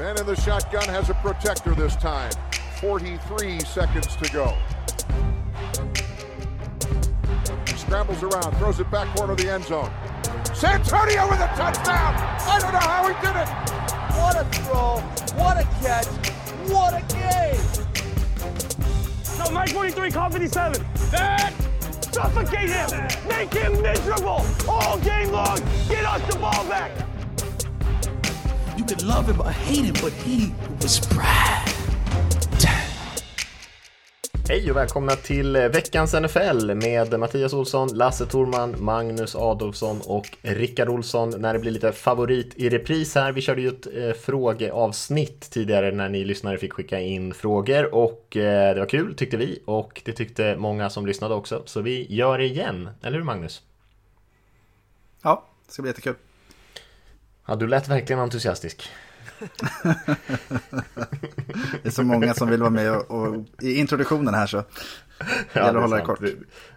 Man in the shotgun has a protector this time. 43 seconds to go. He scrambles around, throws it back corner of the end zone. Santonio with a touchdown! I don't know how he did it! What a throw! What a catch! What a game! No, Mike 43, call 57. That! Suffocate him! Make him miserable! All game long! Get us the ball back! You could love him or hate him, but he was Brad. Hej och välkomna till veckans NFL med Mattias Olsson, Lasse Thorman, Magnus Adolfsson och Rickard Olsson. När det blir lite favorit i repris här. Vi körde ju ett eh, frågeavsnitt tidigare när ni lyssnare fick skicka in frågor och eh, det var kul tyckte vi och det tyckte många som lyssnade också. Så vi gör det igen, eller hur Magnus? Ja, det ska bli jättekul. Ja, du lät verkligen entusiastisk. det är så många som vill vara med och, och i introduktionen här så ja, att hålla det kort.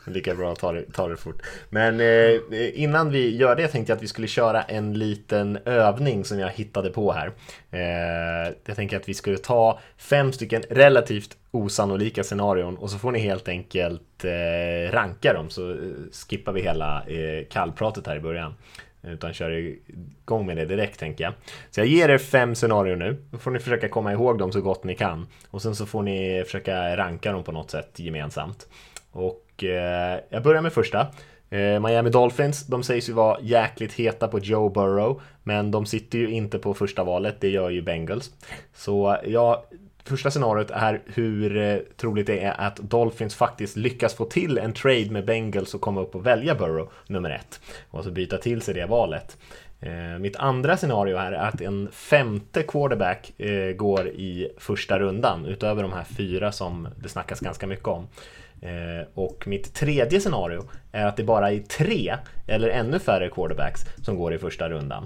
Lika bra att ta det, ta det fort. Men eh, innan vi gör det tänkte jag att vi skulle köra en liten övning som jag hittade på här. Eh, jag tänker att vi skulle ta fem stycken relativt osannolika scenarion och så får ni helt enkelt eh, ranka dem så eh, skippar vi hela eh, kallpratet här i början. Utan kör igång med det direkt tänker jag. Så jag ger er fem scenarier nu. Då får ni försöka komma ihåg dem så gott ni kan. Och sen så får ni försöka ranka dem på något sätt gemensamt. Och eh, jag börjar med första. Eh, Miami Dolphins, de sägs ju vara jäkligt heta på Joe Burrow. Men de sitter ju inte på första valet, det gör ju Bengals. Så jag Första scenariot är hur eh, troligt det är att Dolphins faktiskt lyckas få till en trade med Bengals och komma upp och välja Burrow nummer ett. Och alltså byta till sig det valet. Eh, mitt andra scenario är att en femte quarterback eh, går i första rundan utöver de här fyra som det snackas ganska mycket om. Och mitt tredje scenario är att det bara är tre eller ännu färre quarterbacks som går i första rundan.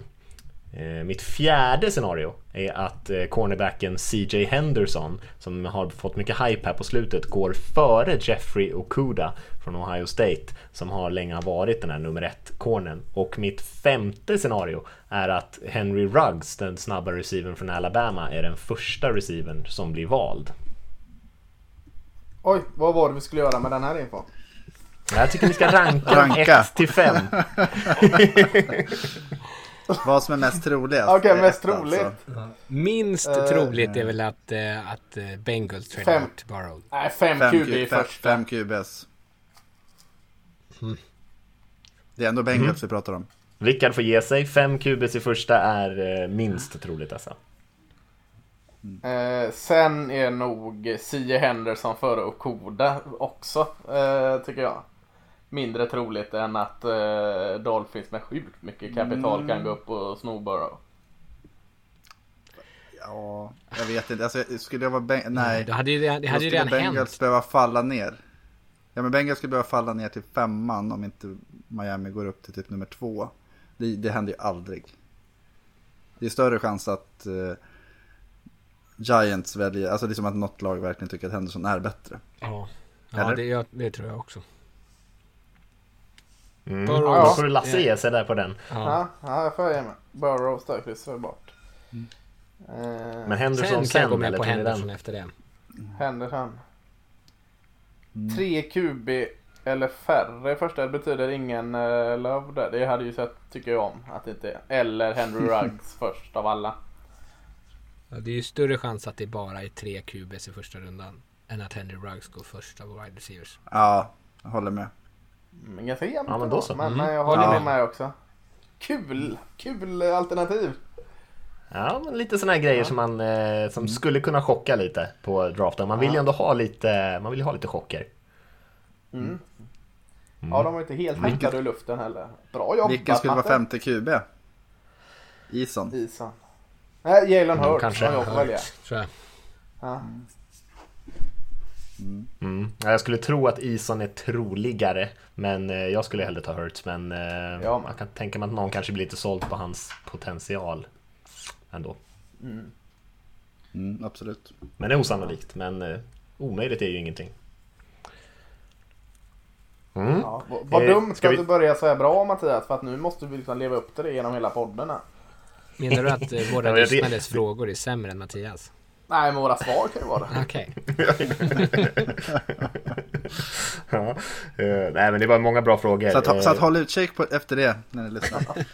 Eh, mitt fjärde scenario är att eh, cornerbacken CJ Henderson, som har fått mycket hype här på slutet, går före Jeffrey Okuda från Ohio State, som har länge varit den här nummer ett cornern. Och mitt femte scenario är att Henry Ruggs, den snabba receivern från Alabama, är den första receivern som blir vald. Oj, vad var det vi skulle göra med den här infon? Jag tycker ni ska ranka, ranka. 1 till 5. Vad som är mest troligt? Okej, okay, mest troligt. Alltså. Minst uh, troligt är väl att, uh, att uh, Bengals tradar bort Burrow. Nej, 5 QB i första. 5 QBs. Mm. Det är ändå Bengals mm. vi pratar om. Rickard får ge sig. 5 QBs i första är minst troligt alltså. Mm. sen är nog C.J. Henderson före Okoda också, tycker jag mindre troligt än att eh, Dolphins med sjukt mycket kapital mm. kan gå upp och sno Burrow. Ja, jag vet inte. Alltså, skulle jag vara Beng Nej. Det hade ju, det hade ju redan Bengals hänt. behöva falla ner. Ja, men Bengals skulle behöva falla ner till femman om inte Miami går upp till typ nummer två. Det, det händer ju aldrig. Det är större chans att uh, Giants väljer, alltså liksom att något lag verkligen tycker att Henderson är bättre. Ja, ja det, det tror jag också. Mm. Burrows. Då får du Lasse ge sig där på den. Ja, ja jag får ge mig. Där kryssar bort. Mm. Uh, Men Henderson sen, kan gå med på Henderson efter det. Henderson. Mm. Tre QB eller färre första betyder ingen uh, love där. Det hade ju sett, tycker jag om, att det inte är. Eller Henry Ruggs först av alla. Ja, det är ju större chans att det bara är tre QBs i första rundan än att Henry Ruggs går först av wide receivers. Ja, jag håller med. Men ganska jämnt ja, men, då så. men, mm. men jag håller ja. med också. Kul! Kul alternativ. Ja, men lite sådana här grejer ja. som man eh, som mm. skulle kunna chocka lite på draften. Man vill ju ändå ha lite, man vill ha lite chocker. Mm. Mm. Ja, de var inte helt hackade i luften heller. Bra jobbat Vilken skulle vara femte QB? Ison. Ison. Nej, Jalen Hurts kanske. jag får välja. Tror jag. Ja. Mm. Mm. Jag skulle tro att Ison är troligare, men eh, jag skulle hellre ta Hurts. Men eh, ja. man kan tänka mig att någon kanske blir lite såld på hans potential ändå. Mm. Mm, absolut. Men det är osannolikt, men eh, omöjligt är ju ingenting. Mm. Ja, vad eh, dumt att vi... du börjar så här bra Mattias, för att nu måste vi liksom leva upp till det genom hela podden. Menar du att våra lyssnares frågor är sämre än Mattias? Nej, men våra svar kan ju vara det. Okej. ja. eh, nej men det var många bra frågor. Så att, så att Eh, håll utkik på, efter det när ni lyssnar.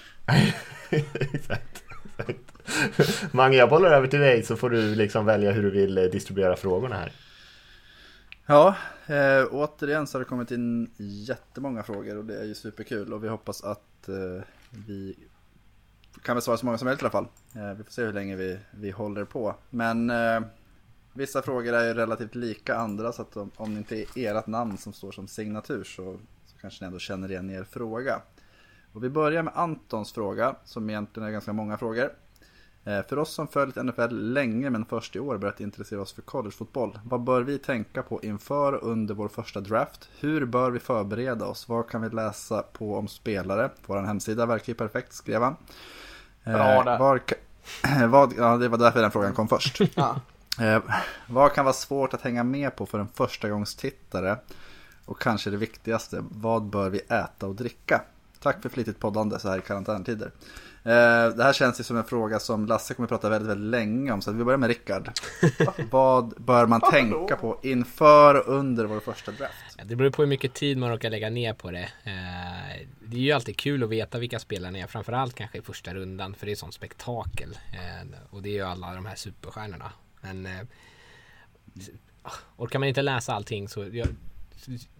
exakt. exakt. Mange, jag bollar över till dig så får du liksom välja hur du vill eh, distribuera frågorna här. Ja, eh, återigen så har det kommit in jättemånga frågor och det är ju superkul och vi hoppas att eh, vi kan besvara så många som möjligt i alla fall. Eh, vi får se hur länge vi, vi håller på. Men eh, vissa frågor är ju relativt lika andra så att om, om det inte är ert namn som står som signatur så, så kanske ni ändå känner igen er fråga. Och vi börjar med Antons fråga som egentligen är ganska många frågor. Eh, För oss som följt NFL länge men först i år börjat intressera oss för collegefotboll. Vad bör vi tänka på inför och under vår första draft? Hur bör vi förbereda oss? Vad kan vi läsa på om spelare? Vår hemsida verkar ju perfekt, skrev han. Eh, Bra där. Var, vad, ja, det var därför den frågan kom först. Ja. Eh, vad kan vara svårt att hänga med på för en förstagångstittare? Och kanske det viktigaste, vad bör vi äta och dricka? Tack för flitigt poddande så här i karantäntider. Eh, det här känns ju som en fråga som Lasse kommer att prata väldigt, väldigt länge om. Så att vi börjar med Rickard. vad bör man tänka på inför och under vår första draft? Det beror på hur mycket tid man råkar lägga ner på det. Eh, Det är ju alltid kul att veta vilka spelarna är, framförallt kanske i första rundan, för det är sånt spektakel. Eh, Och det är ju alla de här superstjärnorna. Men orkar man inte läsa allting så jag,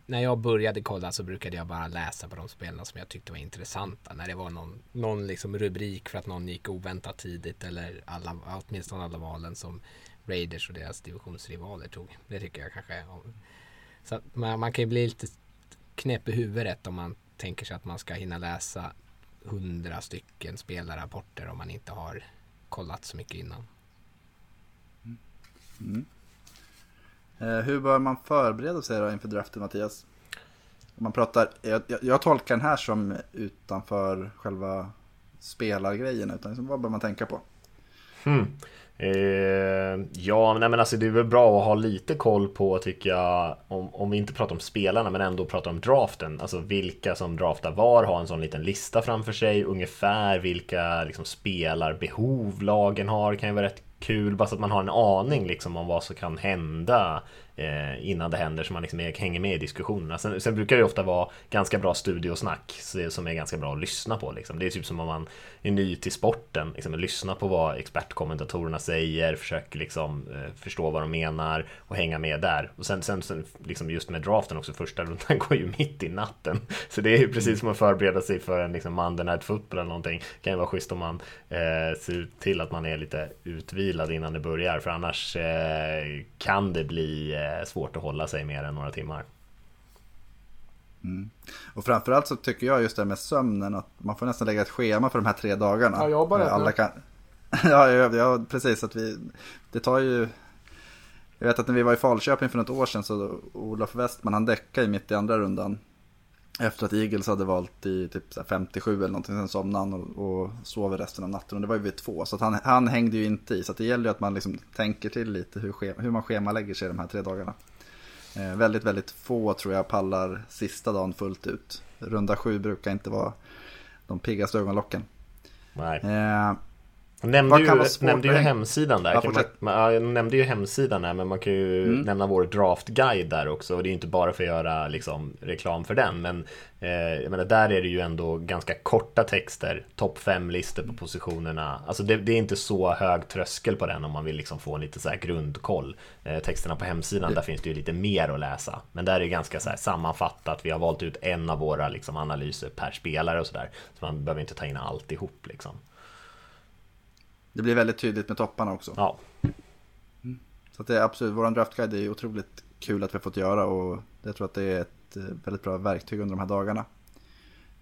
när jag började kolla så brukade jag bara läsa på de spelarna som jag tyckte var intressanta. När det var någon, någon liksom rubrik för att någon gick oväntat tidigt eller alla, åtminstone alla valen som Raiders och deras divisionsrivaler tog. Det tycker jag kanske så att man, man kan ju bli lite knäpp i huvudet om man tänker sig att man ska hinna läsa hundra stycken spelarrapporter om man inte har kollat så mycket innan. Mm. mm. Eh, hur bör man förbereda sig då inför draften Mattias? Man pratar, jag, jag, jag tolkar den här som utanför själva spelargrejen. Utan liksom, vad bör man tänka på? Hmm. Eh, ja, nej men alltså det är väl bra att ha lite koll på tycker jag om, om vi inte pratar om spelarna men ändå pratar om draften. Alltså vilka som draftar var, ha en sån liten lista framför sig. Ungefär vilka liksom, spelarbehov lagen har kan ju vara rätt kul. Bara så att man har en aning liksom, om vad som kan hända eh, innan det händer så man liksom är, hänger med i diskussionerna. Sen, sen brukar det ofta vara ganska bra studiosnack som är ganska bra att lyssna på. Liksom. Det är typ som om man är ny till sporten. Liksom, lyssna på vad expertkommentatorerna säger, försöker liksom, eh, förstå vad de menar och hänga med där. Och sen, sen, sen liksom just med draften också, första rundan går ju mitt i natten. Så det är ju precis som att förbereda sig för en liksom, Monday Night Football eller någonting. Det kan ju vara schysst om man eh, ser till att man är lite utvilad innan det börjar. För annars eh, kan det bli eh, eh, svårt att hålla sig mer än några timmar. Och framförallt så tycker jag just det här med sömnen. Att man får nästan lägga ett schema för de här tre dagarna. Ja, jag har börjat Alla kan... ja, ja, ja, precis. Att vi... Det tar ju... Jag vet att när vi var i Falköping för något år sedan så Olof Westman han däckade mitt i andra rundan. Efter att Eagles hade valt i typ så här 57 eller någonting. Sen somnade han och, och sov resten av natten. Och det var ju vid två. Så han, han hängde ju inte i. Så det gäller ju att man liksom tänker till lite hur, schema, hur man schemalägger sig de här tre dagarna. Eh, väldigt, väldigt få tror jag pallar sista dagen fullt ut. Runda sju brukar inte vara de piggaste ögonlocken. Nej. Eh, nämnde ju, nämnde ju hemsidan där. Ja, man, jag nämnde ju hemsidan där, men man kan ju Mm. nämna vår draftguide där också. Och det är inte bara för att göra liksom, reklam för den, men eh, jag menar, där är det ju ändå ganska korta texter. Topp 5-listor på positionerna. Alltså det, det är inte så hög tröskel på den om man vill liksom få en lite så grundkoll. Eh, texterna på hemsidan, där finns det ju lite mer att läsa. Men där är det ganska så sammanfattat. Vi har valt ut en av våra liksom, analyser per spelare och sådär. Så man behöver inte ta in alltihop liksom. Det blir väldigt tydligt med topparna också. Ja, Så att det är absolut, vår draftguide är otroligt kul att vi har fått göra och jag tror att det är ett eh, väldigt bra verktyg under de här dagarna.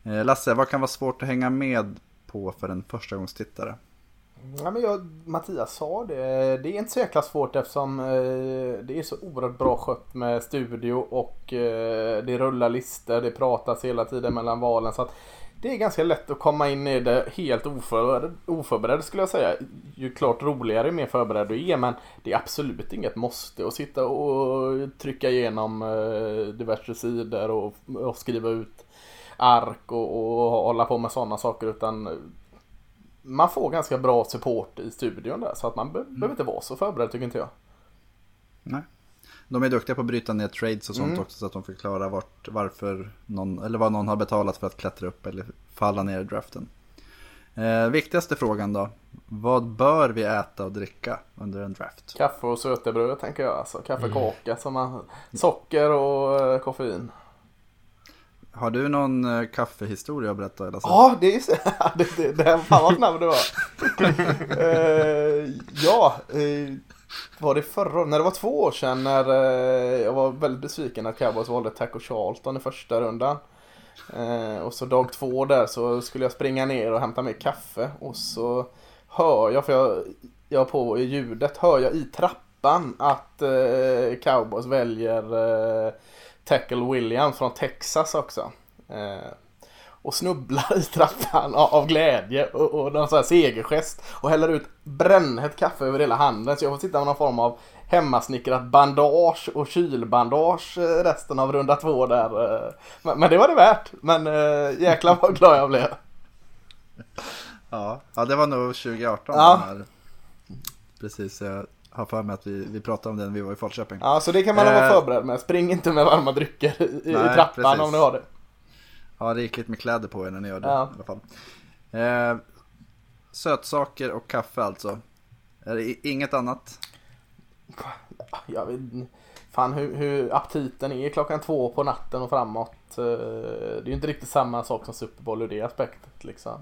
Eh, Lasse, vad kan vara svårt att hänga med på för en förstagångstittare? Ja, men jag, Mattias sa det. Det är inte så jäkla svårt eftersom eh, det är så oerhört bra skött med studio och eh, det rullar listor. Det pratas hela tiden mellan valen. Så att det är ganska lätt att komma in i det helt oförberedd, oförberedd skulle jag säga. Ju klart roligare ju mer förberedd du är men det är absolut inget måste att sitta och trycka igenom eh, diverse sidor och, och skriva ut ark och, och hålla på med sådana saker utan man får ganska bra support i studion där. Så att man be behöver inte vara så förberedd tycker inte jag. Nej. De är duktiga på att bryta ner trades och sånt Mm. också så att de förklarar vart, varför någon, eller vad någon har betalat för att klättra upp eller falla ner i draften. Eh, viktigaste frågan då. Vad bör vi äta och dricka under en draft? Kaffe och sötebröd tänker jag. Alltså kaffekaka man, socker och eh, koffein. Har du någon eh, kaffehistoria att berätta? Lasse? Ja, det är så. det, det, det, fan vad snabb du var. Eh, ja, eh, var det förra När det var två år sedan när eh, jag var väldigt besviken att Cowboys valde Taco Charlton i första rundan. Eh, och så dag två där så skulle jag springa ner och hämta mer kaffe och så hör jag, för jag, jag har på ljudet, hör jag i trappan att eh, Cowboys väljer Tackle Williams från Texas också. Och snubblar i trappan av, glädje och, och någon sån här segergest och häller ut brännhett kaffe över hela handen så jag får sitta med någon form av hemmasnickrat bandage och kylbandage eh, resten av runda två där. eh. Men, men det var det värt. Men äh, jäklar vad glad jag blev. Ja, ja det var nog 2018. Ja. Precis, jag har för mig att vi, vi pratade om det när vi var i Falköping. Ja, så det kan man vara Eh. förberedd med. Spring inte med varma drycker i, i Nej, trappan precis. om ni har det. Ha rikligt med kläder på er när ni gör det Ja. i alla fall. Eh, sötsaker och kaffe alltså. Är det inget annat? Jag vet. Fan hur, hur aptiten är klockan två på natten och framåt. eh, Det är ju inte riktigt samma sak som Super Bowl ur det aspektet liksom.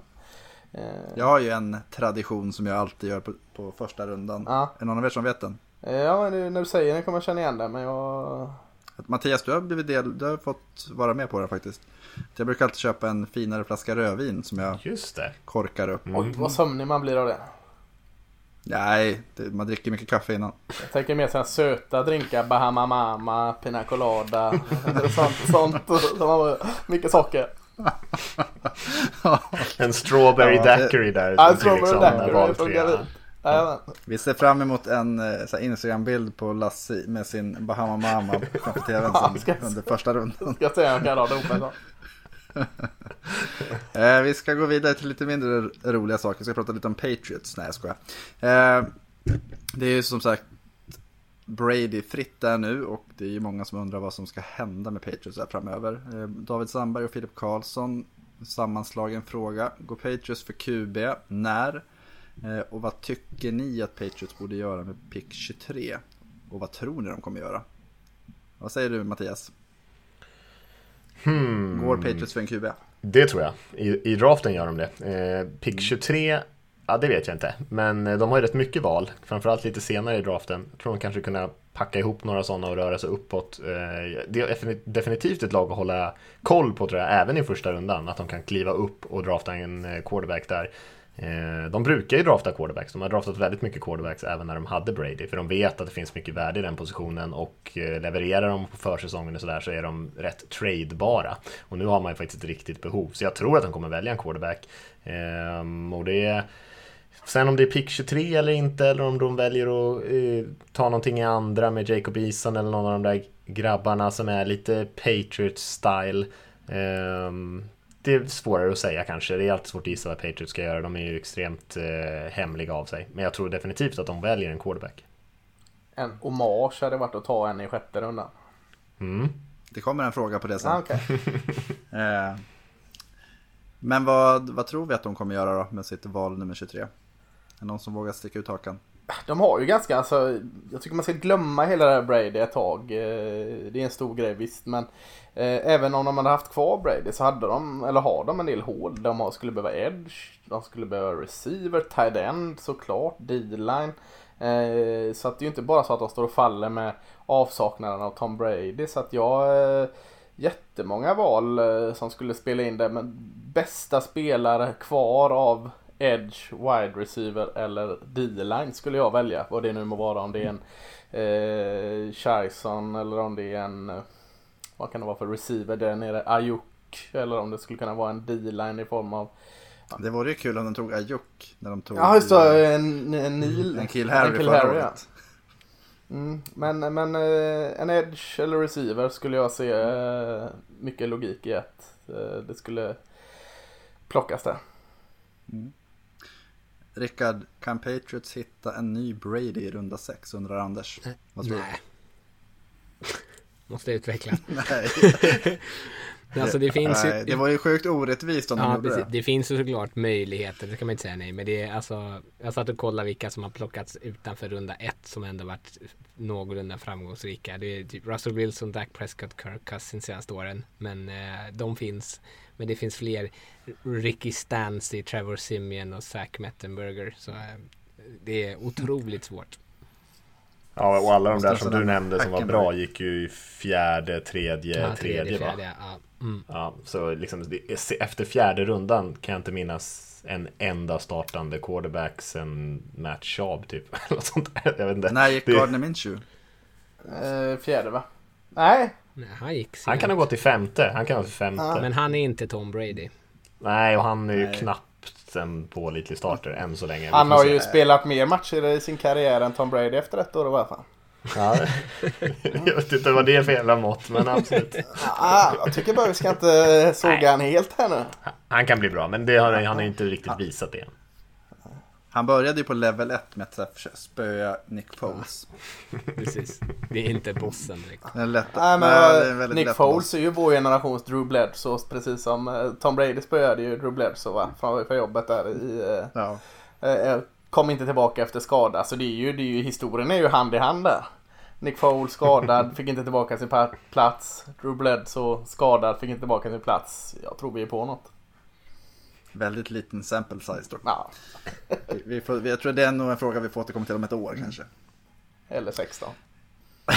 Eh, Jag har ju en tradition som jag alltid gör på, på första rundan. Ja. Är någon av er som vet den? eh, Ja, men när du säger det kommer jag känna igen det, men jag... Att Mattias, du har, blivit del, du har fått vara med på det faktiskt. Jag brukar alltid köpa en finare flaska rödvin som jag Just det. korkar upp. Oj, vad sömnig man blir av det. Nej, det, man dricker mycket kaffe innan. Jag tänker mer sådana söta drinkar, Bahama Mama, Pina Colada, sånt, sånt. har mycket socker. En strawberry Ja, det- daiquiri där. Ja, till strawberry liksom, daiquiri, Vi ser fram emot en eh, Instagram-bild på Lassie med sin Bahama Mama framför tvn Ja, sen, se. under första rundan. Ska jag säga jag kan rada ihop. Eh, vi ska gå vidare till lite mindre roliga saker. Vi ska prata lite om Patriots. Nej, jag skojar. Eh, det är ju som sagt Brady fritt där nu och det är ju många som undrar vad som ska hända med Patriots här framöver. Eh, David Sandberg och Filip Karlsson, sammanslagen fråga. Går Patriots för QB? När? Eh, och vad tycker ni att Patriots borde göra med pick 23? Och vad tror ni de kommer göra? Vad säger du Mattias? Hmm. Går Patriots för en QB? Det tror jag. I, i draften gör de det. Eh, pick 23, ja det vet jag inte. Men eh, de har ju rätt mycket val. Framförallt lite senare i draften. Jag tror de kanske kunna packa ihop några sådana och röra sig uppåt. Eh, det är defini- definitivt ett lag att hålla koll på tror jag, även i första rundan. Att de kan kliva upp och drafta en eh, quarterback där. Eh, de brukar ju drafta quarterbacks, de har draftat väldigt mycket quarterbacks även när de hade Brady, för de vet att det finns mycket värde i den positionen och eh, levererar de på försäsongen och sådär så är de rätt tradebara. Och nu har man ju faktiskt ett riktigt behov, så jag tror att de kommer välja en quarterback. Ehm, och det är... Sen om det är pick 23 eller inte, eller om de väljer att eh, ta någonting i andra med Jacob Eason eller någon av de där grabbarna som är lite Patriots-style. Ehm, det är svårare att säga kanske. Det är alltid svårt att gissa vad Patriots ska göra. De är ju extremt eh, hemliga av sig. Men jag tror definitivt att de väljer en quarterback. En hommage hade varit att ta en i sjätte rundan. Mm. Det kommer en fråga på det sen. Ah, okej. Eh, Men vad, vad tror vi att de kommer göra då med sitt val nummer 23? Är det någon som vågar sticka ut hakan? De har ju ganska, alltså, jag tycker man ska glömma hela det här Brady ett tag. Eh, det är en stor grej visst, men eh, även om de hade haft kvar Brady så hade de, eller har de en del hål. De skulle behöva edge, de skulle behöva receiver, tight end såklart, D-line. Eh, Så att det är ju inte bara så att de står och faller med avsaknaden av Tom Brady. Så att jag, eh, jättemånga val eh, som skulle spela in det, men bästa spelare kvar av edge, wide receiver eller D-line skulle jag välja. Vad det nu må vara. Om det är en eh, Chison eller om det är en, eh, vad kan det vara för receiver där nere, Ayuk. Eller om det skulle kunna vara en D-line i form av, Det vore ju kul om de tog Ayuk när de tog ja just det, en, en Neil. en Kill Harry en Kill Harry, ja. Mm, men men eh, en edge eller receiver skulle jag se eh, mycket logik i att eh, det skulle plockas där. Rickard, kan Patriots hitta en ny Brady i runda 6 undrar Anders. Vad tror Nej. Måste utveckla. du? Nej. alltså det finns Nej, ju... det var ju sjukt orättvist om de Ja, gjorde precis. det. Det finns ju såklart möjligheter, det kan man inte säga nej. Men det är alltså, jag satt och kollade vilka som har plockats utanför runda ett som ändå varit någorlunda framgångsrika. Det är typ Russell Wilson, Dak Prescott, Kirk Cousins senaste åren. Men eh, de finns. Men det finns fler. Ricky Stancy, Trevor Simeon och Zach Mettenberger. Så eh, det är otroligt svårt. Ja, och alla de där som du nämnde som var bra gick ju i fjärde, tredje, Ja, tredje, va? fjärde, ja. Mm. Ja, så liksom efter fjärde rundan kan jag inte minnas en enda startande quarterback sen Matt Schaub typ. Eller något sånt där. Jag vet inte. När gick Gardner Minshew? Eh, fjärde va? Nej, Nej, han gick Han kan ha gått i femte. Han kan ha i femte. Men han är inte Tom Brady. Nej, och han är ju Nej. knappt en pålitlig starter än så länge. Han har ju spelat mer matcher i sin karriär än Tom Brady efter ett år i alla fall. Ja. jag vet inte vad det är för jävla mått, men absolut. Ah, jag tycker bara vi ska inte såga han helt här nu. Han kan bli bra, men det har, han har inte riktigt visat det än. Han började ju på level 1 med att spöa Nick Foles. Precis. Det är inte bossen direkt. Det är lätt. Nej, men Nej, Nick lätt Foles är ju vår generations Drew Bledsoe precis som eh, Tom Brady spöade ju Drew Bledsoe va? För, för jobbet där i... eh, Ja. eh, kom inte tillbaka efter skada. Så det är ju, det är ju, historien är ju hand i hand där. Nick Foles skadad, fick inte tillbaka sin plats. Drew Bledsoe skadad, fick inte tillbaka sin plats. Jag tror vi är på något. Väldigt liten sample size då. Ja, Vi- Vi får, jag tror det är nog en fråga vi får återkomma till om ett år kanske. eller 16.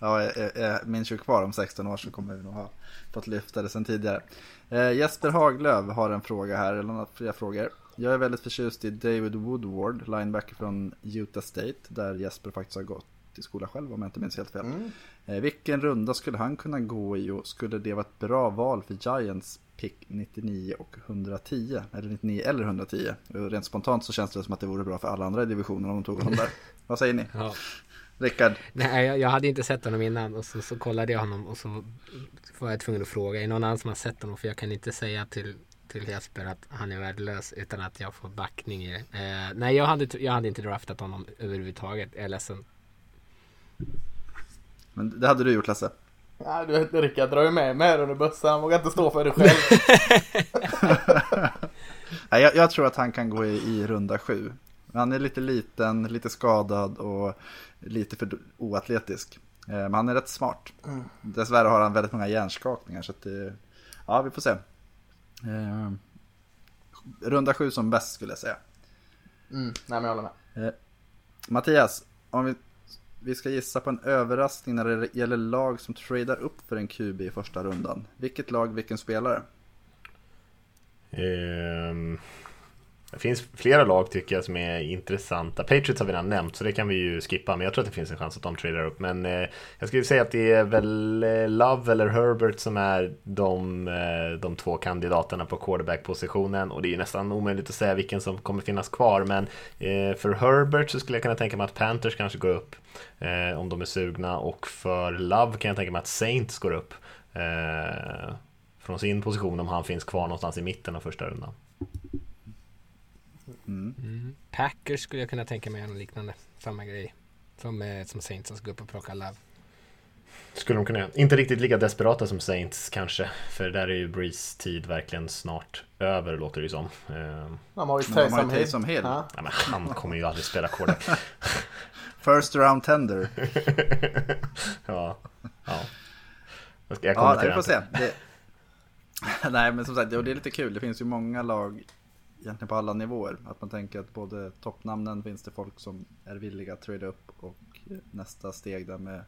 ja, är, är Minshew kvar om 16 år så kommer vi nog ha fått lyfta det sen tidigare. Eh, Jesper Haglöf har en fråga här, eller några fler frågor. Jag är väldigt förtjust i David Woodward, linebacker från Utah State, där Jesper faktiskt har gått i skola själv om jag inte minns helt fel. Eh, vilken runda skulle han kunna gå i och skulle det vara ett bra val för Giants pick 99 och 110? Eller 99 eller 110? Och Rent spontant så känns det som att det vore bra för alla andra i divisionen om de tog honom där. Vad säger ni? Ja. Rickard? Nej, jag, jag hade inte sett honom innan och så, så kollade jag honom och så var jag tvungen att fråga. Är någon annan som har sett honom? För jag kan inte säga till, till Jesper att han är värdelös utan att jag får backning i det. Eh, nej, jag hade, jag hade inte draftat honom överhuvudtaget. Jag är ledsen. Men det hade du gjort Lasse? Ja, du vet, Rickard drar ju med mig under bussen. Han vågar inte stå för det själv. Nej, jag, jag tror att han kan gå i, i runda sju. Han är lite liten, lite skadad och lite för oatletisk. Eh, Men han är rätt smart. Dessvärre har han väldigt många hjärnskakningar så att det, ja vi får se. Eh, Runda sju som bäst skulle jag säga. Mm, nej men jag håller med. Mattias, om vi, vi ska gissa på en överraskning när det gäller lag som tradar upp för en QB i första rundan. Vilket lag, vilken spelare? Um det finns flera lag tycker jag som är intressanta. Patriots har vi redan nämnt så det kan vi ju skippa. Men jag tror att det finns en chans att de tradar upp. Men eh, jag skulle säga att det är väl eh, Love eller Herbert som är de, eh, de två kandidaterna på quarterback-positionen. Och det är ju nästan omöjligt att säga vilken som kommer finnas kvar. Men eh, för Herbert så skulle jag kunna tänka mig att Panthers kanske går upp. Eh, om de är sugna. Och för Love kan jag tänka mig att Saints går upp. Eh, från sin position om han finns kvar någonstans i mitten av första rundan. Mm. Packers skulle jag kunna tänka mig något liknande. Samma grej. Som, eh, som Saints som ska gå upp och plocka Love. Skulle de kunna göra. Inte riktigt lika desperata som Saints kanske. För där är ju Breeze tid verkligen snart över låter det ju som. Ehm, De har ju Taysom Hill. Taysom Hill. Ja. nej, men han kommer ju aldrig spela quarterback. First round tender. ja, ja. Jag ska jag Ja, kommenterar vi får inte. se. Det... Nej, men som sagt, det är lite kul. Det finns ju många lag egentligen på alla nivåer. Att man tänker att både toppnamnen finns det folk som är villiga att trada upp och nästa steg där med,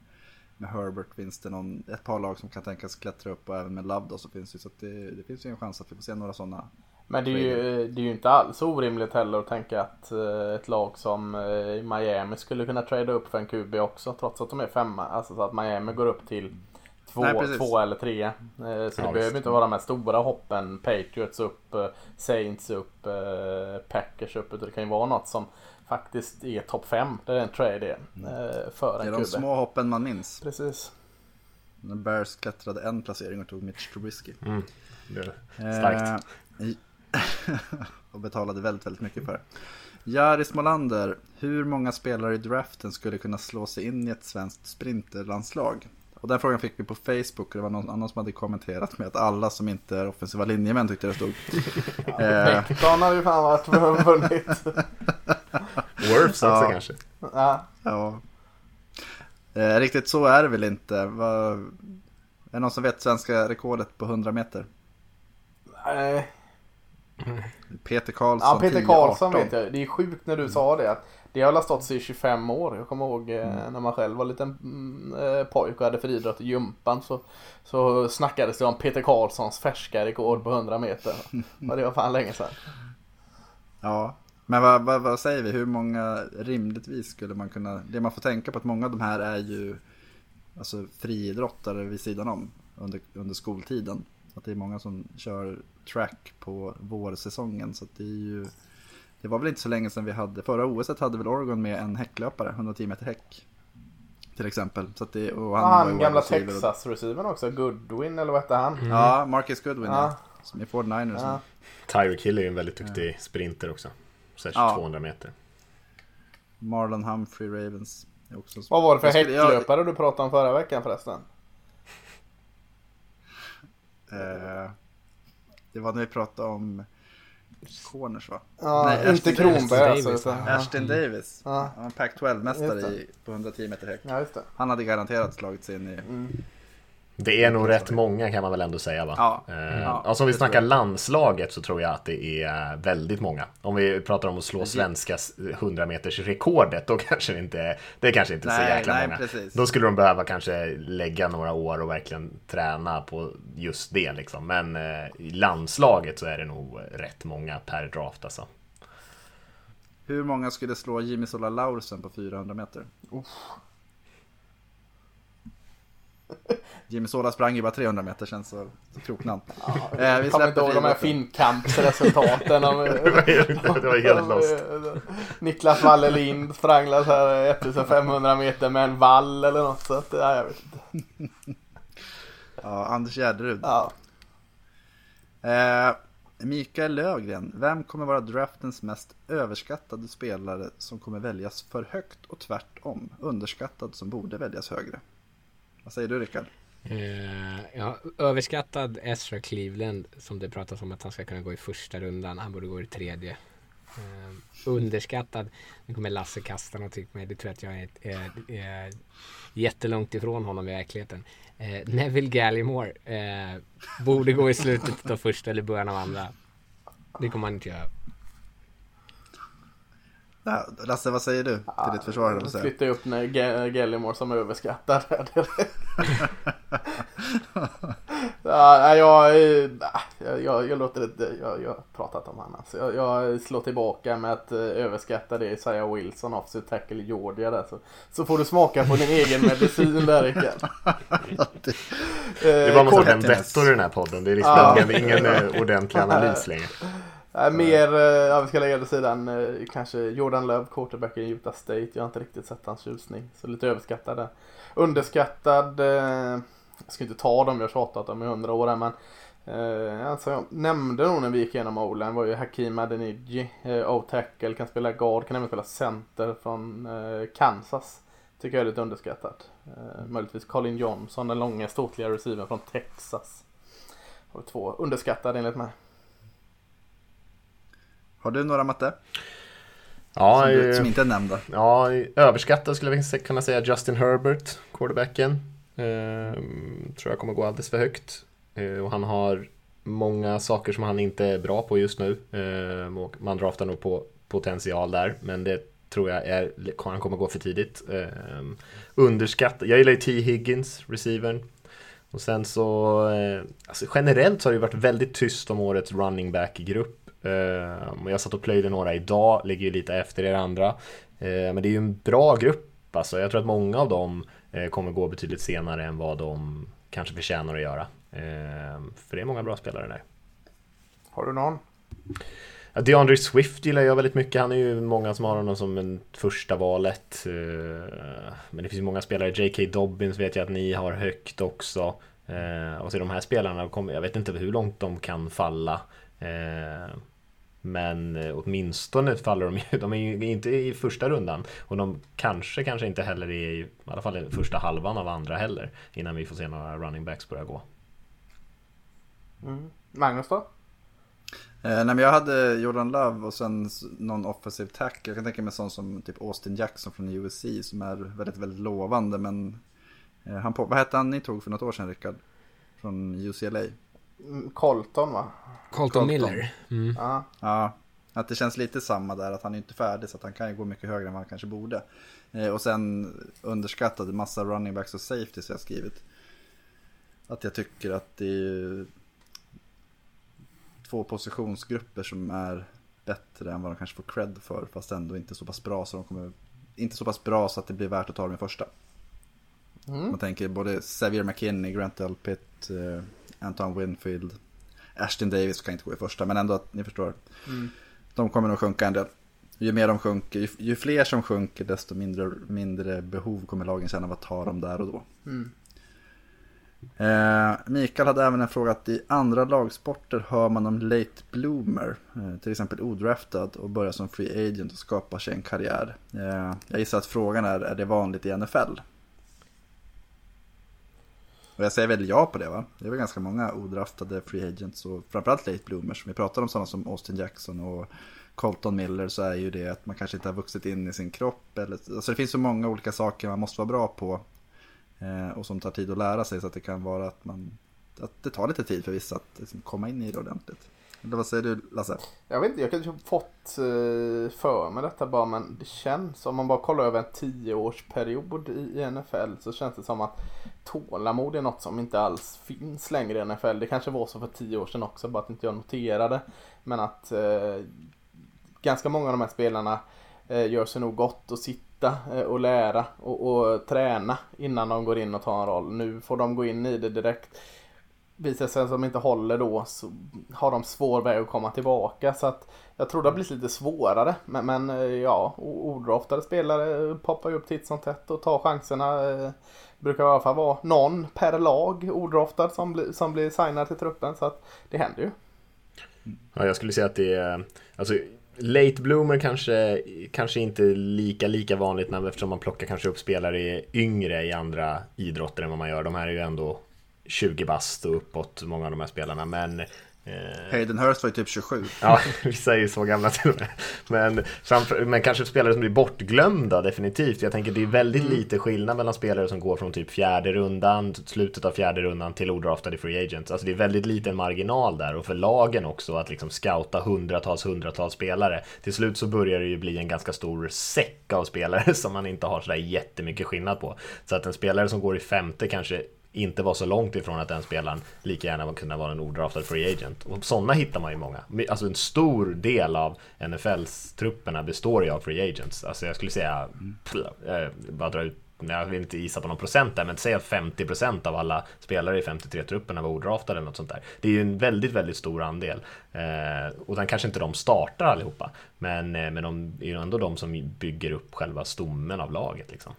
med Herbert finns det någon, ett par lag som kan tänkas klättra upp och även med Love då så finns det så det, det finns ju en chans att vi får se några sådana. Men det är, ju, det är ju inte alls orimligt heller att tänka att eh, ett lag som eh, Miami skulle kunna trada upp för en QB också trots att de är femma. Alltså så att Miami går upp till två, Nej, två eller tre. Eh, Så det visst. behöver inte vara de här stora hoppen. Patriots upp, eh, Saints upp, eh, Packers upp. Utan det kan ju vara något som faktiskt är topp fem. Det är en trade är, eh, för Det är de små hoppen man minns. Precis. När Bears klättrade en placering och tog Mitch Trubisky. Mm, det starkt. Och betalade väldigt, väldigt mycket för. Jari Smolander, hur många spelare i draften skulle kunna slå sig in i ett svenskt sprinterlandslag? Och den frågan fick vi på Facebook och det var någon annan som hade kommenterat med att alla som inte är offensiva linjemän tyckte det stod. eh, Bäckton hade ju fan varit vunnit. Worfs också Ja. kanske. Ja. ja. Eh, riktigt så är det väl inte. Vad- Är det någon som vet svenska rekordet på 100 meter? Nej. Peter Karlsson Ja, Peter 10, Karlsson 18. vet jag. Det är sjukt när du sa det. Att det har väl stått sig i 25 år. Jag kommer ihåg eh, när man själv var liten mm, eh, pojk och hade friidrott i gympan. Så, så snackades det om Peter Karlssons färska rekord på 100 meter. Och det var fan länge sedan. Ja, men vad, vad, vad säger vi? Hur många rimligtvis skulle man kunna... Det man får tänka på att många av de här är ju alltså, friidrottare vid sidan om under, under skoltiden. Att det är många som kör track på vårsäsongen. Så det är ju... Det var väl inte så länge sedan vi hade... Förra OS hade väl Oregon med en häcklöpare, 110 meter häck. Till exempel. Så att det, och Han, ju han gamla Texas-receiven också. Goodwin eller vad hette han? Ja, Marcus Goodwin ja. Ja. Som är 49ers. Ja. Tyreek Hill är ju en väldigt duktig sprinter också. Särskilt Ja. 200 meter. Marlon Humphrey Ravens. är också Vad var det för skulle- jag- häcklöpare du pratade om förra veckan förresten? Eh, det var när vi pratade om corners va? Ja, Nej, inte Ashton Kronberg Davis, alltså. Utan, Ja. Ashton Davis. Ja. Han var Pac-12-mästare Just det. i- på 110 meter häck. ja, just det. Han hade garanterat slagit sig in i... Det är nog rätt många kan man väl ändå säga va? Ja. Eh, Ja, alltså om vi snackar landslaget så tror jag att det är väldigt många. Om vi pratar om att slå svenska 100 meters rekordet då kanske det inte är, det är kanske inte så Nej, jäkla nej, många. precis. Då skulle de behöva kanske lägga några år och verkligen träna på just det liksom. Men eh, i landslaget så är det nog rätt många per draft alltså. Hur många skulle slå Jimmy Sola Laursen på 400 meter? Jimmy Sola sprang ju bara 300 meter känns så, så kroknamn. eh, vi kommer släpper inte ihåg de här. Finnkampsresultaten. det var helt lost. Niklas Wallelind sprang så här 1500 meter med en vall eller något. Så att, ja, jag vet inte. Ja, Anders Gärderud. Ja. Eh, Mikael Lövgren, vem kommer vara draftens mest överskattade spelare som kommer väljas för högt och tvärtom underskattad som borde väljas högre? Vad säger du Rickard? Eh, ja, överskattad Ezra Cleveland som det pratas om att han ska kunna gå i första rundan. Han borde gå i tredje. Eh, underskattad, nu kommer Lasse kasta någonting på mig. Det tror jag att jag är, är, är jättelångt ifrån honom i verkligheten. Eh, Neville Gallimore eh, borde gå i slutet av första eller början av andra. Det kommer han inte göra. Ja, Lasse, vad säger du till ditt försvar? jag? Flyttar upp när Ge- Gallimore som är överskattad. ja, jag, eh, jag, jag låter det, jag, jag har pratat om honom. Alltså. Jag, jag slår tillbaka med att eh, överskatta det Isaiah Wilson, offset tackle Georgia där. Så, så får du smaka på din egen medicin där Rickard. det, Det är bara en massa vendettor i den här podden. Det är liksom Ja. ingen, ingen eh, ordentlig analys längre. Nej, mer, eh, ja, vi ska lägga det sidan, eh, kanske Jordan Love, quarterbacken i Utah State. Jag har inte riktigt sett hans tjusning. Så lite överskattad där. Underskattad, jag ska inte ta dem, jag har tjatat om i hundra år här, men eh, alltså jag nämnde nog när vi gick igenom O-line var ju Hakim Adeniji, eh, O-tackle, kan spela guard, kan även spela center från eh, Kansas. Tycker jag är lite underskattad. Eh, möjligtvis Colin Johnson, den långa ståtliga receiven från Texas. Har två underskattade enligt mig har du några matte? Ja, Som, du, eh, som inte är nämnda? Ja, överskattad skulle jag kunna säga Justin Herbert, quarterbacken. Ehm, tror jag kommer gå alldeles för högt. Eh, och han har många saker som han inte är bra på just nu. Och man draftar nog på potential där, men det tror jag är, han kommer gå för tidigt. Ehm, underskattad, jag gillar ju T. Higgins, receivern. Och sen så, eh, alltså generellt så har det ju varit väldigt tyst om årets running back-grupp. Ehm, jag satt och plöjde några idag, ligger ju lite efter er andra. Eh, Men det är ju en bra grupp alltså. Jag tror att många av dem eh, kommer gå betydligt senare än vad de kanske förtjänar att göra. Eh, För det är många bra spelare där. Har du någon? DeAndre Swift gillar jag väldigt mycket. Han är ju många som har honom som en första valet. Men det finns ju många spelare. J.K. Dobbins vet jag att ni har högt också. Och så de här spelarna, kommer- jag vet inte hur långt de kan falla. Men eh, åtminstone faller de ju, de är ju inte i första rundan. Och de kanske, kanske inte heller är i, i alla fall i första halvan av andra heller. Innan vi får se några running backs börja gå. Mm. Magnus då? Eh, nej, men jag hade Jordan Love och sen någon offensive tackle. Jag kan tänka mig sån som typ Austin Jackson från USC som är väldigt, väldigt lovande. Men eh, han på, vad hette han ni tog för något år sedan Rickard? Från UCLA? Mm, Colton va? Colton Colton. Miller. Mm. Ja. Ja, att det känns lite samma där. Att han är inte färdig så att han kan ju gå mycket högre än vad han kanske borde. Eh, och sen underskattade massa running backs och safeties jag har skrivit. Att jag tycker att det är två positionsgrupper som är bättre än vad de kanske får cred för. Fast ändå inte så pass bra så de kommer inte så pass bra så att det blir värt att ta dem i första. Man tänker både Xavier McKinney, Grant Delpit, eh, Anton Winfield, Ashton Davis kan inte gå i första men ändå att ni förstår. De kommer nog sjunka en del. Ju mer de sjunker, ju, ju fler som sjunker desto mindre, mindre behov kommer lagen känna av att ta dem där och då. Eh, Mikael hade även en fråga att i andra lagsporter hör man om late bloomer, eh, till exempel odraftad och börjar som free agent och skapar sig en karriär. Eh, jag gissar att frågan är, är det vanligt i NFL? Och jag säger väl ja på det va? Det är väl ganska många odraftade free agents och framförallt late bloomers. Om vi pratar om sådana som Austin Jackson och Colton Miller så är ju det att man kanske inte har vuxit in i sin kropp. Eller, alltså det finns så många olika saker man måste vara bra på eh, och som tar tid att lära sig så att det kan vara att man att det tar lite tid för vissa att liksom, komma in i det ordentligt. Eller vad säger du Lasse? Jag vet inte, jag kanske har fått eh, för mig detta bara men det känns, om man bara kollar över en tioårsperiod i i NFL så känns det som att tålamod är något som inte alls finns längre i NFL. Det kanske var så för tio år sedan också, bara att inte jag noterade. Men att eh, ganska många av de här spelarna eh, gör sig nog gott att sitta eh, och lära och, och träna innan de går in och tar en roll. Nu får de gå in i det direkt visar sig att de inte håller då så har de svår väg att komma tillbaka. Så att jag tror det har blivit lite svårare. Men, men eh, ja, odraftade spelare poppar ju upp titt som tätt och tar chanserna. Eh, brukar i alla fall vara någon per lag odraftad som, bli, som blir signad till truppen. Så att det händer ju. Ja, jag skulle säga att det är, alltså Late bloomer kanske, kanske inte lika, lika vanligt eftersom man plockar kanske upp spelare yngre i andra idrotter än vad man gör. De här är ju ändå 20 bast och uppåt, många av de här spelarna. Men eh, Hayden Hurst var ju typ 27. Ja, vissa är ju så gamla till och med. Men, framför, men kanske spelare som blir bortglömda definitivt. Jag tänker det är väldigt lite skillnad mellan spelare som går från typ fjärde rundan, slutet av fjärde rundan till odraftade free agents. Alltså det är väldigt liten marginal där och för lagen också att liksom scouta hundratals, hundratals spelare. Till slut så börjar det ju bli en ganska stor säck av spelare som man inte har sådär jättemycket skillnad på. Så att en spelare som går i femte kanske inte var så långt ifrån att den spelaren lika gärna kunde vara en odraftad free agent. Och sådana hittar man ju många. Alltså en stor del av NFLs trupperna består ju av free agents. Alltså jag skulle säga, eh, bara dra ut jag vill inte gissa på någon procent där, men säg att 50% av alla spelare i 53-trupperna var odraftade eller något sånt där. Det är ju en väldigt, väldigt stor andel. Eh, och den kanske inte de startar allihopa, men, eh, men de är ju ändå de som bygger upp själva stommen av laget liksom.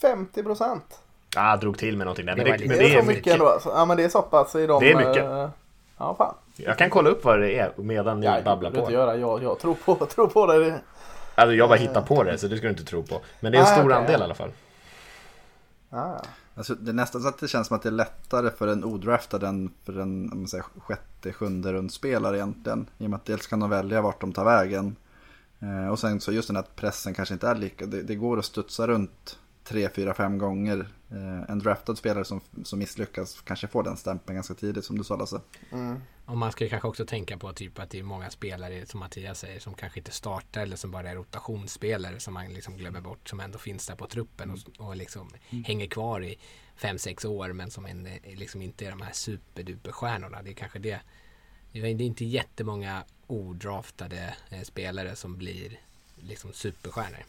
50 procent. Ah, drog till med någonting där. Men Det men Det är, det är så mycket, mycket. ändå. alltså. Ja men det är så pass i de... Det är mycket. eh, Ja fan. Jag kan kolla upp vad det är medan ni Ja, babblar du inte på. göra. Jag, jag tror på, tror på det. Alltså jag bara hittar på det, så det ska du inte tro på. Men det är en Ah, stor okej. andel i alla fall. Ja, ja. Alltså, det är nästan så att det känns som att det är lättare för en odraftad än för en om man säger, sjätte, sjunde rundspelare egentligen. I och med att dels kan de välja vart de tar vägen. Eh, och sen så just den här pressen kanske inte är lika. Det, det går att studsa runt tre, fyra, fem gånger. Eh, en draftad spelare som, som misslyckas kanske får den stämpeln ganska tidigt som du sa Lasse. Och man ska ju kanske också tänka på typ att det är många spelare som Mattias säger som kanske inte startar eller som bara är rotationsspelare som man liksom glömmer bort som ändå finns där på truppen och, och liksom hänger kvar i fem sex år men som en, liksom inte är de här superduperstjärnorna. Det är kanske det. Det är inte jättemånga odraftade eh, spelare som blir liksom superstjärnor.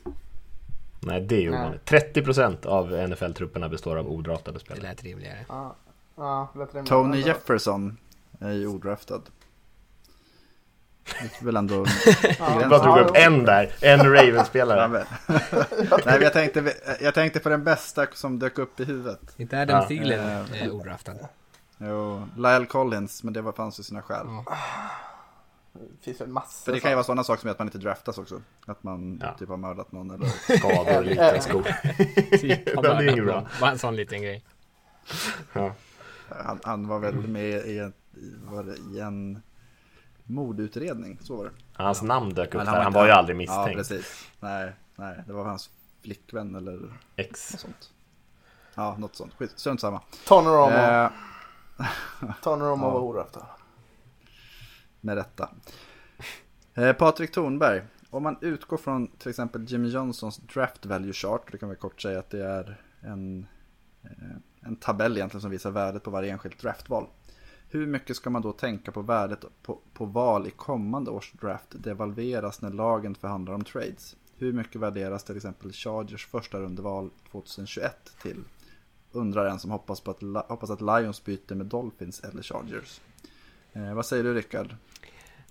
Nej, det är ju Nej. ovanligt. 30% av NFL-trupperna består av odraftade Det spelare. lät rimligare. Ja, ja, lätt rimligt. Tony Jefferson är ju odraftad. Det är väl ändå Jag bara drog upp en där, en Ravens-spelare. men. Nej, men jag, tänkte, jag tänkte på den bästa som dök upp i huvudet. Inte Adam Ja. Thielen eh, odraftad. Jo, Lyle Collins, men det var fanns ju sina skäl. Ja. Det finns väl massor. För det kan ju vara sådana saker som att man inte draftas också. Att man Ja. typ har mördat någon eller... Skador, liten skor. Typ, Ja, det är inget bra. Bara en sån liten grej. Ja. Han, han var väl med i en, i- var det, i en mordutredning, så var det. Hans namn dök upp Men där, han inte- var ju aldrig Ja, misstänkt. precis. Nej, nej, det var hans flickvän eller X. något sånt. Ja, något sånt. Skit, strunt samma. Tony Romo. Eh, Tony Romo ja. var orätta med rätta. Eh, Patrik Thornberg. Om man utgår från till exempel Jimmy Johnsons draft value chart. Det kan vi kort säga att det är en, eh, en tabell egentligen som visar värdet på varje enskilt draftval. Hur mycket ska man då tänka på värdet på, på val i kommande års draft devalveras när lagen förhandlar om trades? Hur mycket värderas till exempel Chargers första rundeval 2021 till? Undrar en som hoppas, på att, hoppas att Lions byter med Dolphins eller Chargers. Eh, vad säger du Rickard?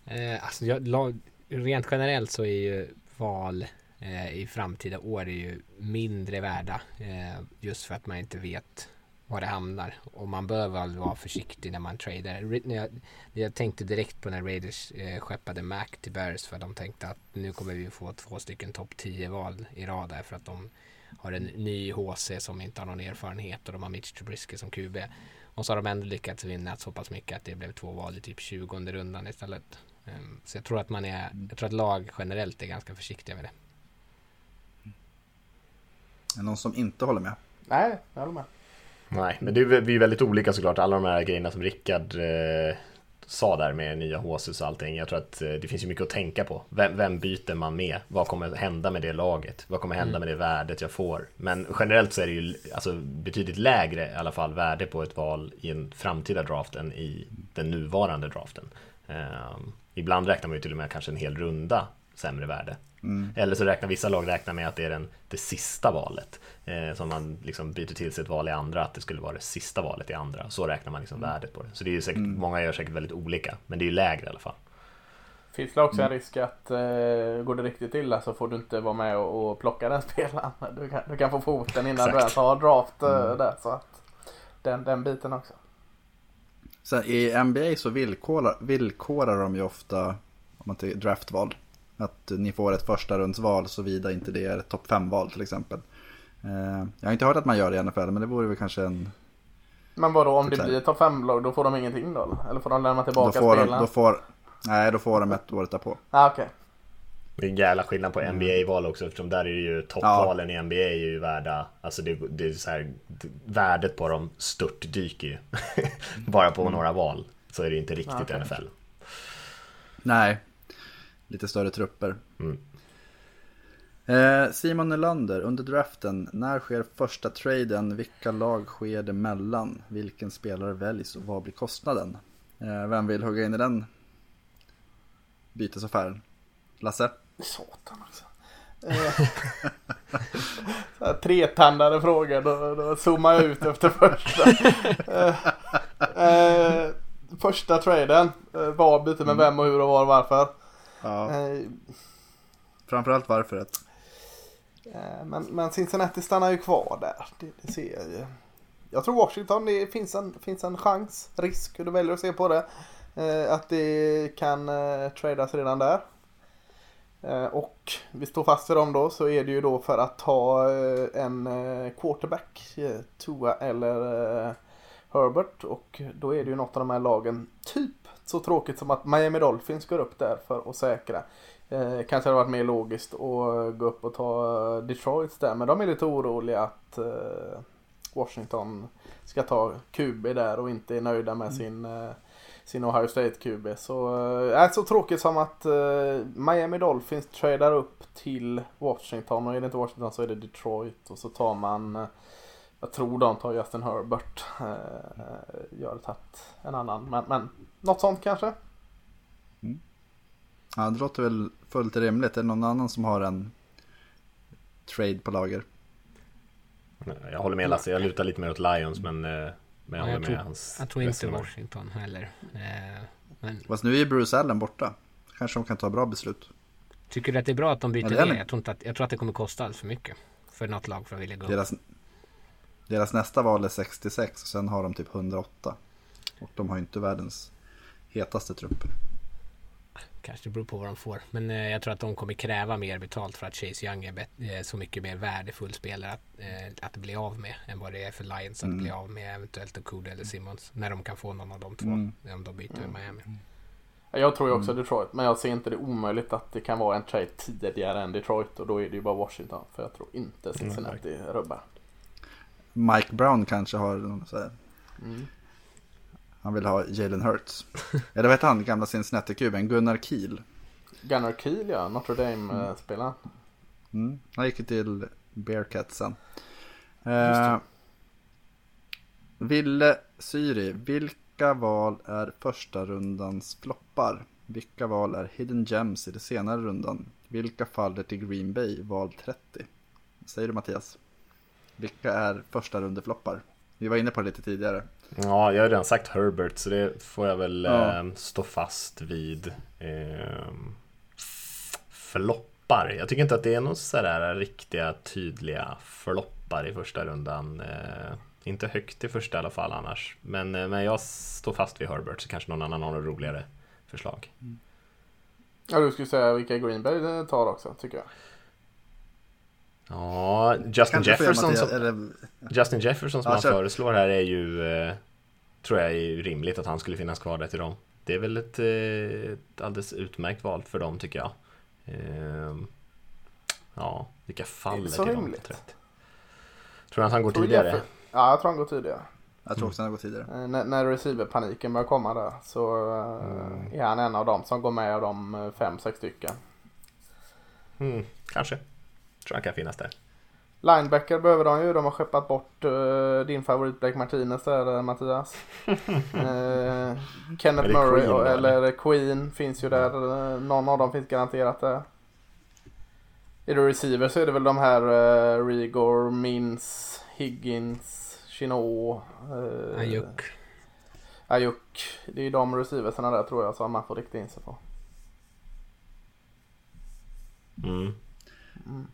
Eh, alltså, jag, rent generellt så är ju val eh, i framtida år är ju mindre värda. Eh, just för att man inte vet var det hamnar. Och man bör väl vara försiktig när man tradar. Jag, jag tänkte direkt på när Raiders eh, skeppade Mac till Bears för de tänkte att nu kommer vi få två stycken topp 10 val i rad där för att de har en ny HC som inte har någon erfarenhet och de har Mitch Trubisky som QB. Och så har de ändå lyckats vinna så pass mycket att det blev två val i typ 20 rundan istället. Ehm, Så jag tror att man är, jag tror att lag generellt är ganska försiktiga med det. Är det någon som inte håller med? Nej, jag håller med. Nej, men det är, vi är väldigt olika såklart. Alla de här grejerna som Rickard eh, sa där med nya HCs och allting. Jag tror att eh, det finns ju mycket att tänka på. Vem, vem byter man med? Vad kommer hända med det laget? Vad kommer hända med det värdet jag får? Men generellt så är det ju alltså, betydligt lägre i alla fall värde på ett val i en framtida draft än i den nuvarande draften. Eh, ibland räknar man ju till och med kanske en hel runda sämre värde. Eller så räknar vissa lag räknar med att det är den, det sista valet. Eh, som man liksom byter till sig ett val i andra, att det skulle vara det sista valet i andra. Så räknar man liksom värdet på det. Så det är ju säkert, många gör säkert väldigt olika. Men det är ju lägre i alla fall. Finns det också en risk att eh, går det riktigt illa så får du inte vara med och, och plocka den spelaren. Du kan, du kan få foten innan du ens har draft eh, där. Så att den, den biten också. Så I NBA så villkorar, villkorar de ju ofta om man till draftval. Att ni får ett första rundsval såvida inte det är ett topp 5-val till exempel. Eh, Jag har inte hört att man gör det i NFL men det vore väl kanske en... Men vadå om det Typ här. blir ett topp 5-lag då får de ingenting då? eller? Får de lämna Då tillbaka de, då får, nej, då får de ett året därpå. Ah, okej. Det är en jävla skillnad på NBA-val också eftersom där är det ju toppvalen i NBA är ju värda, alltså det, det är så här, värdet på dem störtdyker ju. Bara på några val så är det inte riktigt Okej. NFL. Nej, lite större trupper. Mm. Eh, Simon Nylander, under draften, när sker första traden? Vilka lag sker det mellan? Vilken spelare väljs och vad blir kostnaden? Eh, vem vill hugga in i den bytesaffären? Lasse? Satan också. Eh, Tretandade frågor, då, då zoomar jag ut efter första. Eh, första traden, eh, var byter med vem och hur och var och varför. Ja, Eh, framförallt varför ett. eh, men, men Cincinnati stannar ju kvar där, det, det ser jag ju. Jag tror Washington, det finns en, finns en chans, risk, hur du väljer att se på det. Eh, att det kan eh, tradas redan där. Eh, och vi står fast vid dem då så är det ju då för att ta eh, en eh, quarterback, eh, Tua eller eh, Herbert. Och då är det ju något av de här lagen, typ så tråkigt som att Miami Dolphins går upp där för att säkra. Eh, kanske hade varit mer logiskt att gå upp och ta Detroit där. Men de är lite oroliga att eh, Washington ska ta QB där och inte är nöjda med sin, eh, sin Ohio State QB. Så eh, så tråkigt som att eh, Miami Dolphins tradar upp till Washington och är det inte Washington så är det Detroit och så tar man eh, jag tror de tar Justin Herbert. Eh, jag hade tagit en annan. Men, men något sånt kanske. Ja, det låter väl fullt rimligt. Är det någon annan som har en trade på lager? Jag håller med Lasse, jag lutar lite mer åt Lions men, eh, men jag Ja, håller jag, med tror, hans jag tror inte. Washington heller. Eh, Men Fast nu är Bruce Allen borta. Kanske de kan ta bra beslut. tycker du att det är bra att de byter Ja, ner? Jag tror, inte att, jag tror att det kommer kosta alldeles för mycket. För något lag för att vilja gå. Deras, deras nästa val är 66 och sen har de typ 108. Och de har ju inte världens hetaste trupp. kanske det beror på vad de får. Men eh, jag tror att de kommer kräva mer betalt för att Chase Young är bet- eh, så mycket mer värdefull spelare att, eh, att bli av med än vad det är för Lions att bli av med eventuellt Okuda eller Simmons. När de kan få någon av de två Mm. om de byter med Miami. Jag tror ju också Detroit, men jag ser inte det omöjligt att det kan vara en trade tidigare än Detroit och då är det ju bara Washington. För jag tror inte Cincinnati rubbar. Mike Brown kanske har någon så här. Han vill ha Jalen Hurts. Eller vad heter han, gamla Cincinnati-kuben? Gunnar Kiel. Gunnar Kiel ja, Notre Dame-spelaren. Mm. Han gick ju till Bearcats sen. Eh, Ville Syri, vilka val är första rundans floppar? Vilka val är hidden gems i den senare rundan? Vilka faller till Green Bay, val 30? Vad säger du Mattias? Vilka är första rundefloppar? Vi var inne på det lite tidigare. Ja, jag har redan sagt Herbert så det får jag väl Ja. eh, stå fast vid. Eh, floppar. Jag tycker inte att det är några sådär riktiga tydliga floppar i första rundan. Eh, inte högt i första i alla fall annars. Men, eh, men jag står fast vid Herbert så kanske någon annan har något roligare förslag. Ja, du skulle säga vilka Green Bay tar också, tycker jag. Ja, Justin Jefferson, som, eller, Justin Jefferson som Ja, han kör. föreslår här är ju eh, Tror jag är ju rimligt att han skulle finnas kvar där till dem Det är väl ett, eh, ett alldeles utmärkt val för dem tycker jag Ehm, Ja, vilka faller så till dem rimligt? på 30? Tror du att han går tidigare? Ja, jag tror han går tidigare. jag tror också han har gått tidigare. Eh, När, när receiver-paniken börjar komma där så eh, är han en av dem som går med av de eh, fem, sex stycken. Mm, kanske Tror han kan finnas där Linebacker behöver de ju. De har skeppat bort eh, din favorit Blake Martinez där eh, Mattias. Är Kenneth Murray Queen och, eller Queen finns ju där. Någon av dem finns garanterat där. Är det receiver så är det väl de här uh, Rigor, Mins, Higgins, Chinot. Uh, Ayuk. Ayuk. Det är ju de receiversarna där tror jag som man får rikta in sig på. mm.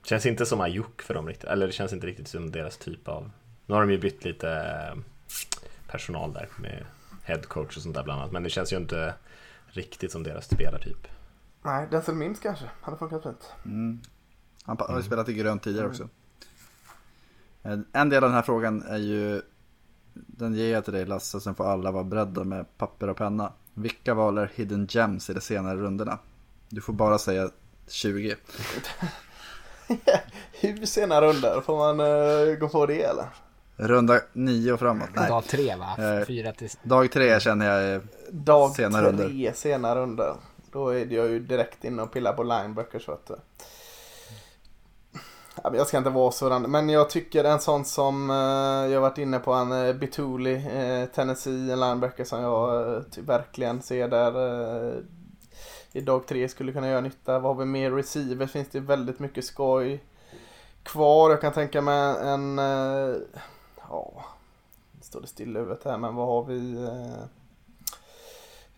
Känns inte som Ayuk för dem riktigt Eller det känns inte riktigt som deras typ av Nu har de ju bytt lite eh, personal där med headcoach och sånt där bland annat Men det känns ju inte riktigt som deras spelartyp Nej, Denzel Mims kanske. Hade funkat fint. Han har ju spelat i grönt tidigare också. Eh, En del av den här frågan är ju, den ger jag till dig Lasse, sen får alla vara beredda med papper och penna. Vilka val är hidden gems i de senare rundorna? Du får bara säga 20. Hur sena rundor? Får man uh, gå på det eller? Runda 9 och framåt. Nej. Dag tre va? Eh, Fyra till... Dag 3 känner jag är Dag Sena tre rundor. sena rundor. Då är jag ju direkt inne och pillar på linebackers vet du. Jag ska inte vara sådan, men jag tycker en sån som eh, jag varit inne på, en Bituli, eh, Tennessee, en linebacker som jag eh, verkligen ser där eh, i dag tre skulle kunna göra nytta. Vad har vi mer? Receiver finns det väldigt mycket skoj kvar. Jag kan tänka mig en, eh, ja, nu står det still i huvudet här, men vad har vi? Eh,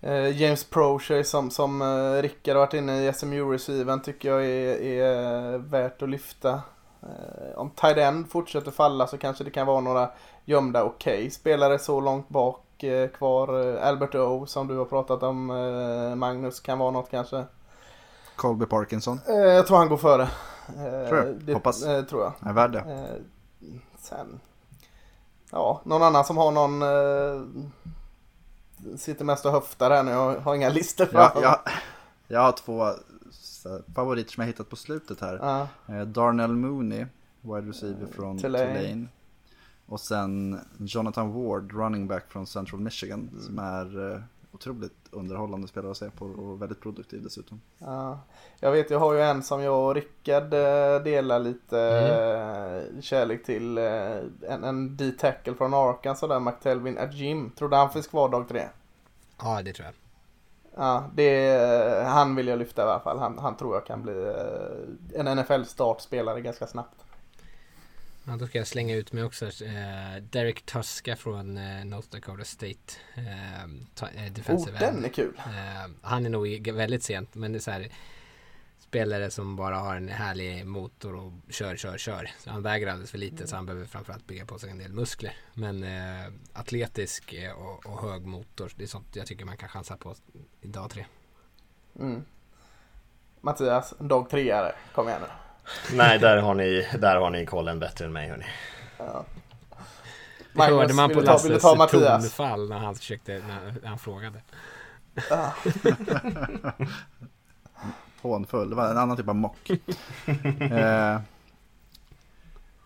Eh, James Procher som, som eh, Rickard har varit inne i SMU-receiven tycker jag är, är eh, värt att lyfta. Eh, om tight end fortsätter falla så kanske det kan vara några gömda okej spelare så långt bak kvar. Eh, Albert O som du har pratat om eh, Magnus kan vara något kanske. Colby Parkinson. Eh, jag tror han går före. Eh, Tror du? det, Hoppas. Eh, tror jag. Är värd det. Eh, sen, ja, någon annan som har någon eh, sitter mest och höftar här nu. Jag har inga listor Jag, framför jag, jag har två favoriter som jag hittat på slutet här. Ja. Eh, Darnell Mooney, wide receiver från Tulane. Tulane. Och sen Jonathan Ward, running back från Central Michigan. Mm. Som är eh, otroligt underhållande spelare att se på och väldigt produktiv dessutom. Ja, jag vet, jag har ju en som jag och Rickard eh, delar lite eh, kärlek till. En, en D-tackle från Arkansas där, McTelvin Ajim. Tror du han finns kvar dag tre? Ja, det tror jag. Ja, det, han vill jag lyfta i alla fall. Han, han tror jag kan bli en NFL-startspelare ganska snabbt. Ja, då ska jag slänga ut mig också. Eh, Derek Tuska från eh, North Dakota State. Eh, ta, eh, Oh, defensive den end. är kul! Eh, han är nog väldigt sent, men det är så här spelare som bara har en härlig motor och kör, kör, kör. Så han väger alldeles för lite så han behöver framförallt bygga på sig en del muskler. Men eh, atletisk och, och hög motor, det är sånt jag tycker man kan chansa på i dag tre. Mm. Mattias, dag treare. Kom igen nu. Nej, där har ni, där har ni kollen bättre än mig hörni. Det hörde man vill på du ta- vill du ta Lasses tonfall när han försökte, när, när han frågade. Hånfull, det var en annan typ av mock. eh,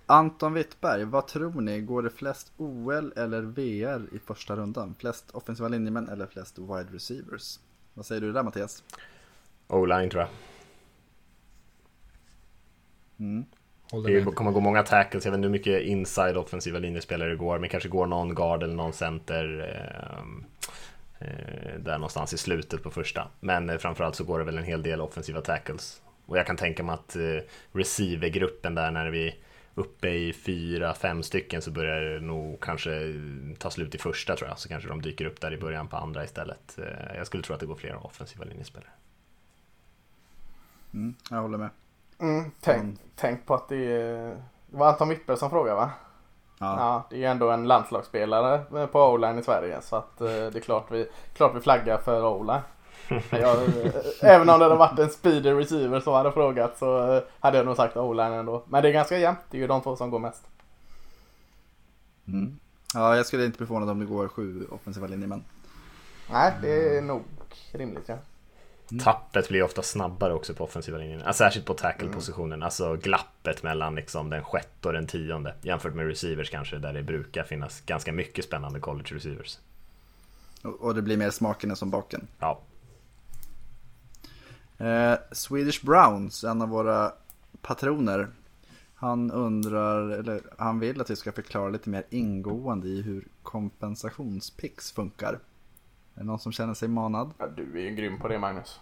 Anton Wittberg, vad tror ni? Går det flest OL eller VR i första rundan? Flest offensiva linjemän eller flest wide receivers? Vad säger du där Mattias? O-line tror jag. Håller Det kommer gå många tackles, jag vet inte hur mycket inside offensiva linjespelare det går, men kanske går någon guard eller någon center ehm, eh, där någonstans i slutet på första. Men eh, framförallt så går det väl en hel del offensiva tackles. Och jag kan tänka mig att eh, receivergruppen där när vi är uppe i fyra, fem stycken så börjar det nog kanske ta slut i första tror jag. Så kanske de dyker upp där i början på andra istället. Eh, jag skulle tro att det går flera offensiva linjespelare. Mm, jag håller med. Mm, tänk, tänk på att det är... Det var Anton Wittberg som frågade va? Ja. Ja, det är ju ändå en landslagsspelare på O-line i Sverige så att eh, det är klart vi, klart vi flaggar för. Jag, eh, även om det hade varit en speedy receiver som hade frågat så eh, hade jag nog sagt O-line ändå. Men det är ganska jämnt, det är ju de två som går mest. Mm. ja, jag skulle inte bli förvånad om det går sju offensiva linjemän. Nej, det är nog rimligt ja. Tappet blir ofta snabbare också på offensiva linjen. Alltså, särskilt på tackle-positionen. Alltså glappet mellan liksom den sjätte och den tionde. Jämfört med receivers kanske, där det brukar finnas ganska mycket spännande college receivers. Och, och det blir mer smaken än som baken. Ja, Eh, Swedish Browns, en av våra patroner. Han undrar, eller han vill att vi ska förklara lite mer ingående i hur kompensationspicks funkar. Är det någon som känner sig manad? ja. Du är ju grym på det Magnus.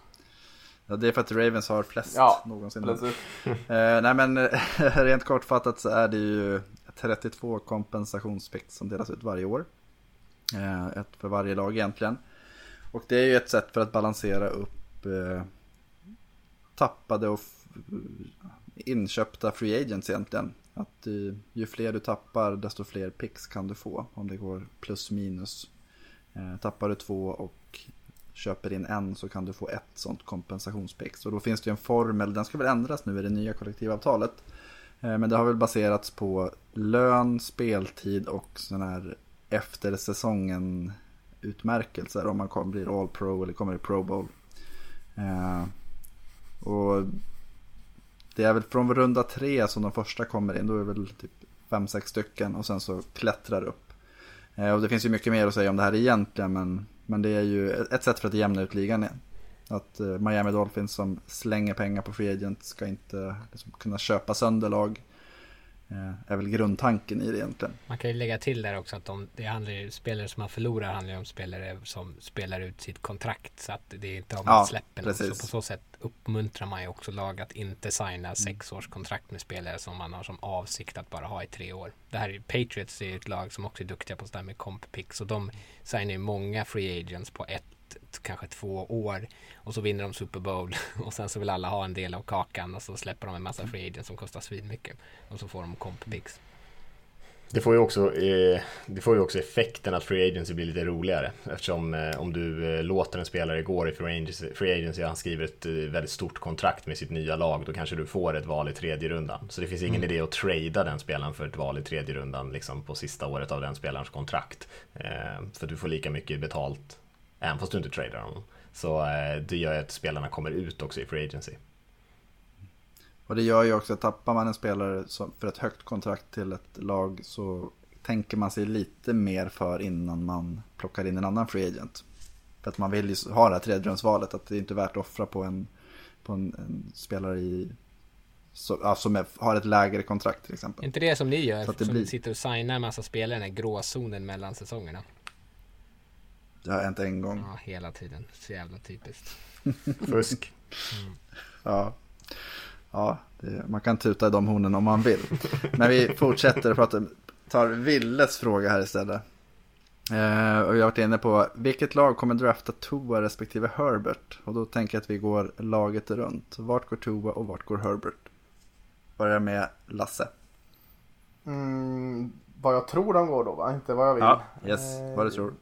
Ja, det är för att Ravens har flest Ja, någonsin. Precis. Eh, nej men eh, rent kortfattat så är det ju 32 kompensationspicks som delas ut varje år. Eh, ett för varje lag egentligen. Och det är ju ett sätt för att balansera upp eh, tappade och inköpta free agents egentligen. Att eh, ju fler du tappar desto fler picks kan du få om det går plus minus. Eh, tappar du två och köper in en så kan du få ett sånt kompensationspix. Och då finns det ju en formel, den ska väl ändras nu i det nya kollektivavtalet. Eh, men det har väl baserats på lön, speltid och sån här efter säsongen utmärkelser om man blir All Pro eller kommer i Pro Bowl. Eh, och det är väl från runda tre som de första kommer in, då är det väl typ fem sex stycken och sen så klättrar upp. Eh, och det finns ju mycket mer att säga om det här egentligen men, men det är ju ett sätt för att jämna ut ligan igen. Att eh, Miami Dolphins som slänger pengar på free agent ska inte liksom, kunna köpa sönder lag. Eh, är väl grundtanken i det egentligen. Man kan ju lägga till där också att de, det handlar ju, spelare som man förlorar handlar ju om spelare som spelar ut sitt kontrakt. Så att det är inte om man Ja, släpper någon. Så på så sätt uppmuntrar man ju också lag att inte signa sexårskontrakt med spelare som man har som avsikt att bara ha i tre år. Det här är Patriots är ju ett lag som också är duktiga på sådär med comp picks och de signar ju många free agents på ett kanske två år och så vinner de Super Bowl och sen så vill alla ha en del av kakan och så släpper de en massa free agents som kostar svinmycket och så får de comp picks. Det får, ju också, eh, det får ju också effekten att Free Agency blir lite roligare. Eftersom eh, om du eh, låter en spelare gå i Free Agency, free agency han skriver ett väldigt stort kontrakt med sitt nya lag, då kanske du får ett val i tredje rundan. Så det finns ingen idé att trada den spelaren för ett val i tredje rundan liksom på sista året av den spelarens kontrakt. För du får lika mycket betalt, även fast du inte tradar honom. Så eh, det gör ju att spelarna kommer ut också i Free Agency. Och det gör ju också att tappar man en spelare som, för ett högt kontrakt till ett lag så tänker man sig lite mer för innan man plockar in en annan free agent. För att man vill ju ha det här tredjerumsvalet, att det är inte värt att offra på en, på en, en spelare i, så, ja, som är, har ett lägre kontrakt till Är exempel. inte det som ni gör? Så att det som blir- sitter och signar en massa spelare i den här gråzonen mellan säsongerna. Det har hänt en gång. Ja, hela tiden. Så jävla typiskt. Fusk. Ja, ja det, man kan tuta i de hornen om man vill. Men vi fortsätter att prata, tar Willes fråga här istället. Eh, och jag har varit inne på vilket lag kommer drafta Tua respektive Herbert? Och då tänker jag att vi går laget runt. Vart går Tua och vart går Herbert? Börjar med Lasse. Mm, vad jag tror de går då va? Inte vad jag vill. Ja, yes, Eh, vad du tror.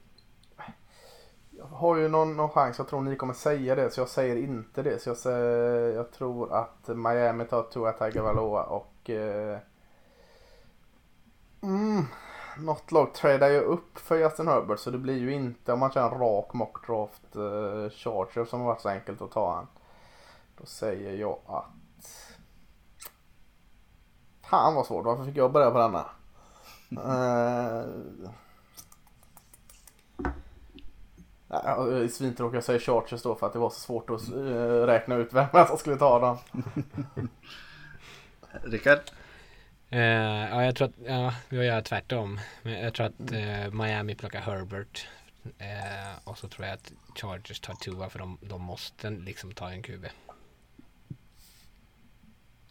Har ju någon, någon chans. Jag tror ni kommer säga det. Så jag säger inte det. Så jag, säger, jag tror att Miami tar Tua Tagovailoa och... Eh, mm, något lag tradar ju upp för Justin Herbert. Så det blir ju inte om man kör en rak mockdraft eh, Charger som har varit så enkelt att ta han. Då säger jag att... Fan vad svårt. Varför fick jag börja på denna? Uh... Nej, jag är svintråkig att säga Chargers då för att det var så svårt att uh, räkna ut vem som skulle ta dem. Rickard? Uh, ja, jag tror att, ja, jag gör tvärtom. Jag tror att uh, Miami plockar Herbert. Uh, och så tror jag att Chargers tar Tua för de, de måste liksom ta en QB.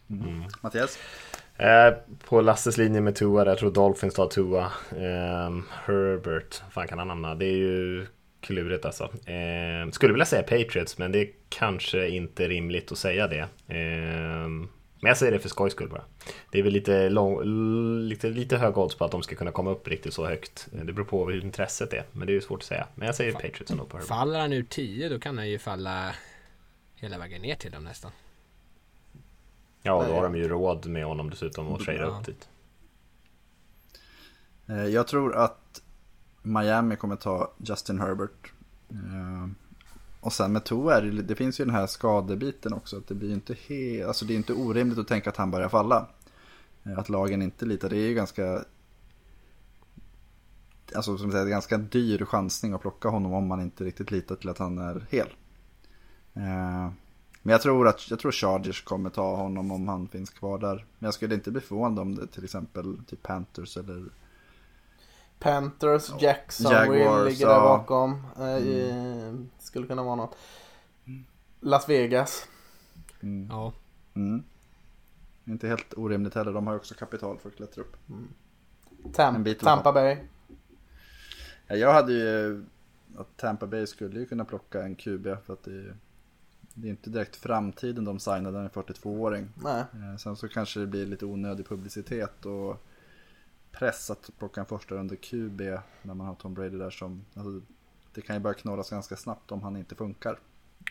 Mm. Mattias? Eh, på Lasses linje med Tua, jag tror Dolphins tar Tua. Eh, Herbert, vad fan kan han hamna? Det är ju klurigt alltså. Eh, skulle vilja säga Patriots, men det är kanske inte rimligt att säga det. Eh, men jag säger det för skojs skull bara. Det är väl lite, lång, lite, lite hög odds på att de ska kunna komma upp riktigt så högt. Det beror på hur intresset är, men det är ju svårt att säga. Men jag säger Patriots ändå på. Faller han ur 10 då kan han ju falla hela vägen ner till dem nästan. Ja, då har de ju råd med honom dessutom och trada upp dit. Eh, jag tror att Miami kommer ta Justin Herbert. Eh, och sen med Tua är det, det finns ju den här skadebiten också. Att det blir inte he, alltså det är inte orimligt att tänka att han börjar falla. Eh, att lagen inte litar, det är ju ganska Alltså som säger, ganska dyr chansning att plocka honom om man inte riktigt litar till att han är hel. Eh, men jag tror att jag tror Chargers kommer ta honom om han finns kvar där. Men jag skulle inte bli förvånad om det till exempel typ Panthers eller Panthers, Jacksonville ligger där bakom. Mm. Skulle kunna vara något. Las Vegas. Mm. Ja. Mm. Inte helt orimligt heller. De har ju också kapital för att klättra upp. Mm. Tam Tampa Bay. Ja, jag hade ju att Tampa Bay skulle ju kunna plocka en QB för att det är det är inte direkt framtiden de signade en 42-åring. Nej. Eh, sen så kanske det blir lite onödig publicitet och press att plocka en första under QB när man har Tom Brady där som, alltså, det kan ju börja knorras ganska snabbt om han inte funkar.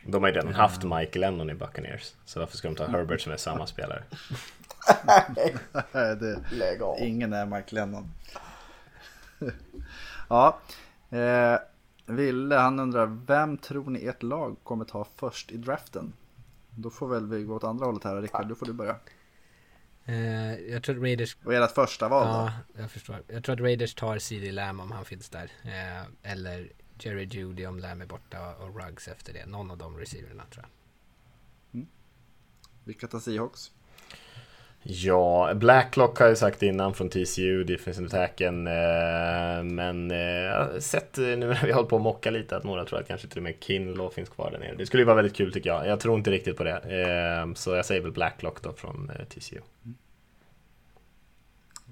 De har ju redan haft Mike Lennon i Buccaneers, så varför ska de ta Herbert som är samma spelare? det, ingen är Mike Lennon. ja, eh, Ville, han undrar, vem tror ni ert lag kommer ta först i draften? Då får väl vi gå åt andra hållet här, Rickard, då får du börja. Uh, jag tror att Raiders... Och ert första val Ja, jag förstår. Jag tror att Raiders tar CD Lamb om han finns där. Uh, eller Jerry Judy om Lamb är borta och Ruggs efter det. Någon av de receiverna tror jag. Mm. Vilka tar Seahawks? Ja, Blacklock har jag sagt innan från TCU, defensive attacken. Eh, men eh, jag har sett eh, nu när vi håller på att mocka lite att några tror att kanske till och med Kinlaw finns kvar där nere. Det skulle ju vara väldigt kul tycker jag. Jag tror inte riktigt på det. Så jag säger väl Blacklock då från TCU.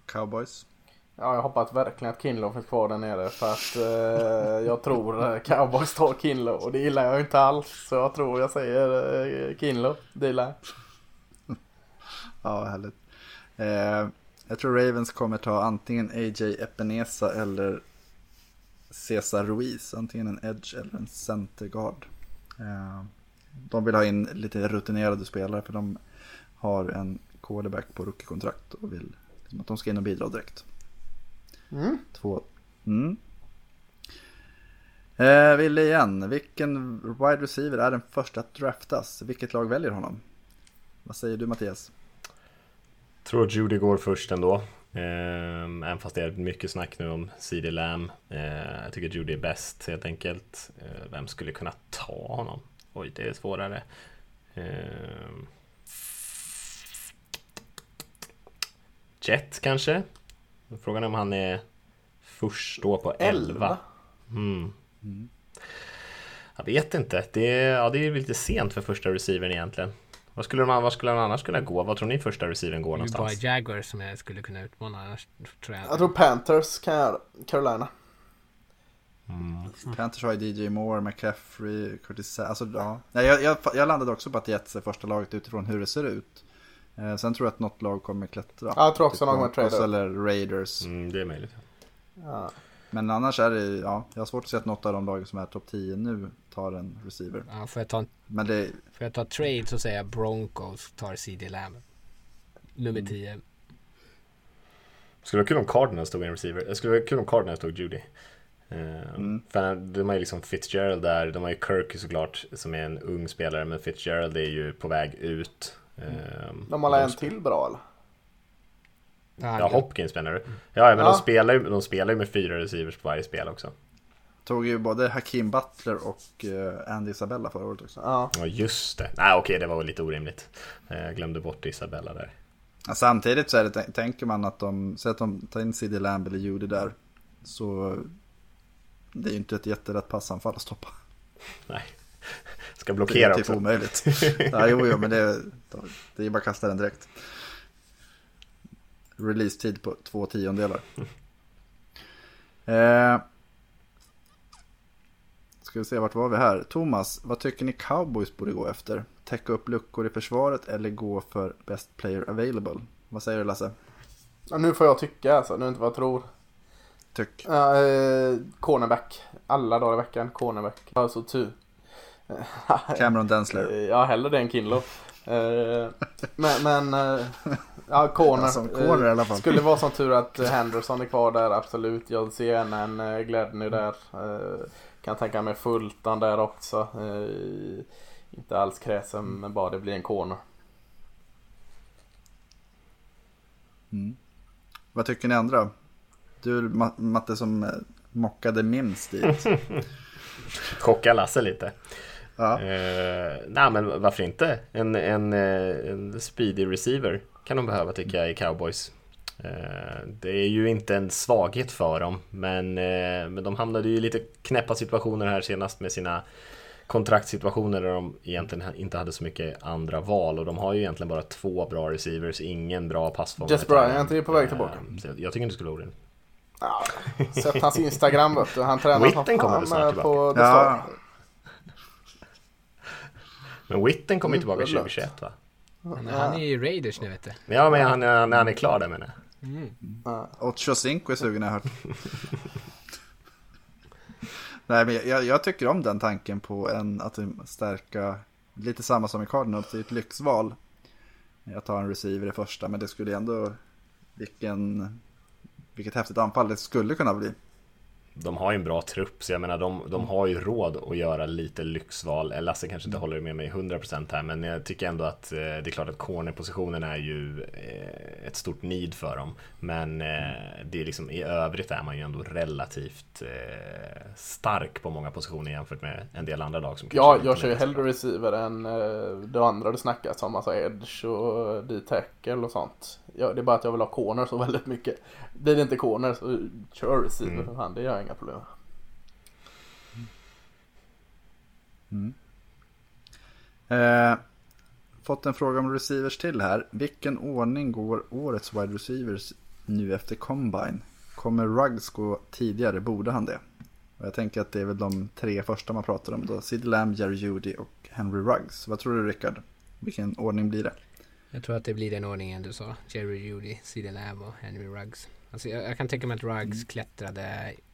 Cowboys? Ja, jag hoppas verkligen att Kinlaw finns kvar där nere för att eh, jag tror Cowboys tar Kinlaw och det gillar jag inte alls. Så jag tror jag säger eh, Kinlaw, det gillar jag. Ja, härligt. Eh, jag tror Ravens kommer ta antingen AJ Epinesa eller Cesar Ruiz. Antingen en edge eller en centerguard. Eh, de vill ha in lite rutinerade spelare för de har en quarterback på rookiekontrakt och vill att de ska in och bidra direkt. Mm. Två. Mm. Eh, Ville igen, vilken wide receiver är den första att draftas? Vilket lag väljer honom? Vad säger du Mattias? Tror att Judy går först ändå. Eh, även fast det är mycket snack nu om CD Lamb. Eh, jag tycker Judy är bäst helt enkelt. Eh, vem skulle kunna ta honom? Oj, det är svårare. Jet kanske? Frågan är om han är först då på 11. Mm. Mm. Jag vet inte. Det är, ja, det är lite sent för första receivern egentligen. Vad skulle, de, vad skulle de annars kunna gå? Vad tror ni första receiven går någonstans? Det är bara Jaguar som jag skulle kunna utmana annars tror jag. Jag tror Panthers kan göra Carolina. Mm. Panthers har ju DJ Moore, McCaffrey, Curtis Alltså ja. Jag, jag, jag landade också på att Jets är första laget utifrån hur det ser ut. Eh, sen tror jag att något lag kommer klättra. Ja, jag tror också typ någon kommer trada Eller Raiders. Mm, det är möjligt. Ja. Men annars är det, ja, jag har svårt att se att något av de lagen som är topp 10 nu tar en receiver. Ja, får, jag ta en, Men det, får jag ta trade så säger jag Broncos tar CD Lamb. Nummer Mm. 10. Skulle vara kul om Cardinals tog en receiver. Det skulle vara kul om Cardinals tog Judy. Eh, Mm. För de har ju liksom Fitzgerald där, de har ju Kirk såklart som är en ung spelare men Fitzgerald är ju på väg ut. Eh, De har en till bra eller? Ja, Hopkins menar du? Ja, men Ja. De, spelar ju, de spelar ju med fyra receivers på varje spel också. tog ju både Hakim Butler och eh, Andy Isabella förra året också. Ja. Ja, just det. Nej, okej, det var väl lite orimligt. Eh, Jag glömde bort Isabella där. Ja, samtidigt så är det, tänker man att de, säg att de tar in CD Lamb eller Judy där. Så det är ju inte ett jättelätt passanfall att stoppa. Nej. Ska Det blockera är typ också. omöjligt. ja, jo, jo, men det, är- det är ju bara att kasta den direkt. Release-tid på två tiondelar. Eh, ska vi se, vart var vi här? Thomas, vad tycker ni cowboys borde gå efter? Täcka upp luckor i försvaret eller gå för best player available? Vad säger du Lasse? Ja, nu får jag tycka alltså, nu är inte vad jag tror. Tyck. Ja, eh, cornerback. Alla dagar i veckan, cornerback. Alltså tu. Cameron Densler. Ja, hellre det än Kinlo. Eh, men, men eh, ja, corner. Ja, som corner i alla fall. Eh, Skulle vara som tur att Henderson är kvar där, absolut. Jag ser gärna en uh, Gladney där. Eh, kan tänka mig Fultan där också. Eh, inte alls kräsen, men bara det blir en corner. Vad tycker ni andra? Du Ma- Matte som eh, mockade minst dit. Chocka Lasse lite. Ja. Eh, nej men varför inte? En, en, eh, en speedy receiver kan de behöva tycker jag i cowboys. Eh, det är ju inte en svaghet för dem men, eh, men de hamnade ju i lite knäppa situationer här senast med sina kontraktssituationer där de egentligen inte hade så mycket andra val och de har ju egentligen bara två bra receivers, ingen bra passform. Jess Bryant är på väg tillbaka. Eh, jag tycker inte det skulle vara orimligt. Ja, sett hans Instagram vet du. Han tränar som fan på The Ja. Men Witten kommer ju tillbaka Mm, det är 2021 va? Men han är ju Raiders nu vet du. Ja men han, när han är klar där menar jag. Ocho Cinco är sugen har jag hört. Nej, men jag, jag tycker om den tanken på en, att stärka, lite samma som i Cardinals, det är ett lyxval. Jag tar en receiver i första, men det skulle ändå, vilken, vilket häftigt anfall det skulle kunna bli. De har ju en bra trupp, så jag menar de, de har ju råd att göra lite lyxval. Eh, Lasse kanske inte håller med mig 100% här, men jag tycker ändå att eh, det är klart att cornerpositionen är ju eh, ett stort need för dem. Men eh, det är liksom, i övrigt är man ju ändå relativt eh, stark på många positioner jämfört med en del andra lag som Ja, jag kör ju så bra. hellre receiver än uh, det andra du snackat om, alltså edge och D-tackle och sånt. Ja, det är bara att jag vill ha corner så väldigt mycket. Blir det inte corner så kör receiver Mm. för fan, det gör jag inga problem Eh, fått en fråga om receivers till här. Vilken ordning går årets wide receivers nu efter combine? Kommer Ruggs gå tidigare? Borde han det? Och jag tänker att det är väl de tre första man pratar om då. Sid Lamb, Jerry Judy och Henry Ruggs. Vad tror du Rickard? Vilken ordning blir det? Jag tror att det blir den ordningen du sa. Jerry Judy, CD Lamb och Henry Ruggs. Alltså jag, jag kan tänka mig att Ruggs klättrade upp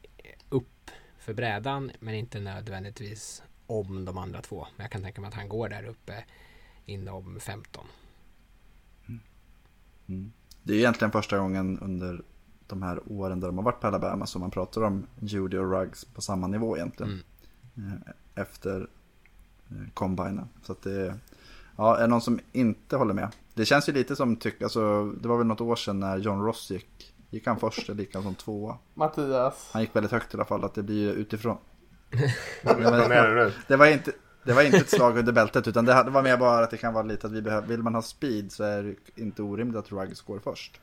för brädan men inte nödvändigtvis om de andra två. Men jag kan tänka mig att han går där uppe inom 15. Det är egentligen första gången under de här åren där de har varit på Alabama som man pratar om Judy och Ruggs på samma nivå egentligen. Eh, Efter eh, combinen. Så att det ja, är det någon som inte håller med. Det känns ju lite som, tyck, alltså, det var väl något år sedan när John Ross gick. Gick han först eller gick han som tvåa? Mattias. Han gick väldigt högt i alla fall, att det blir utifrån. Det var inte, det var inte ett slag under bältet utan det var mer bara att det kan vara lite att vi behöver, vill man ha speed så är det inte orimligt att Ruggs går först.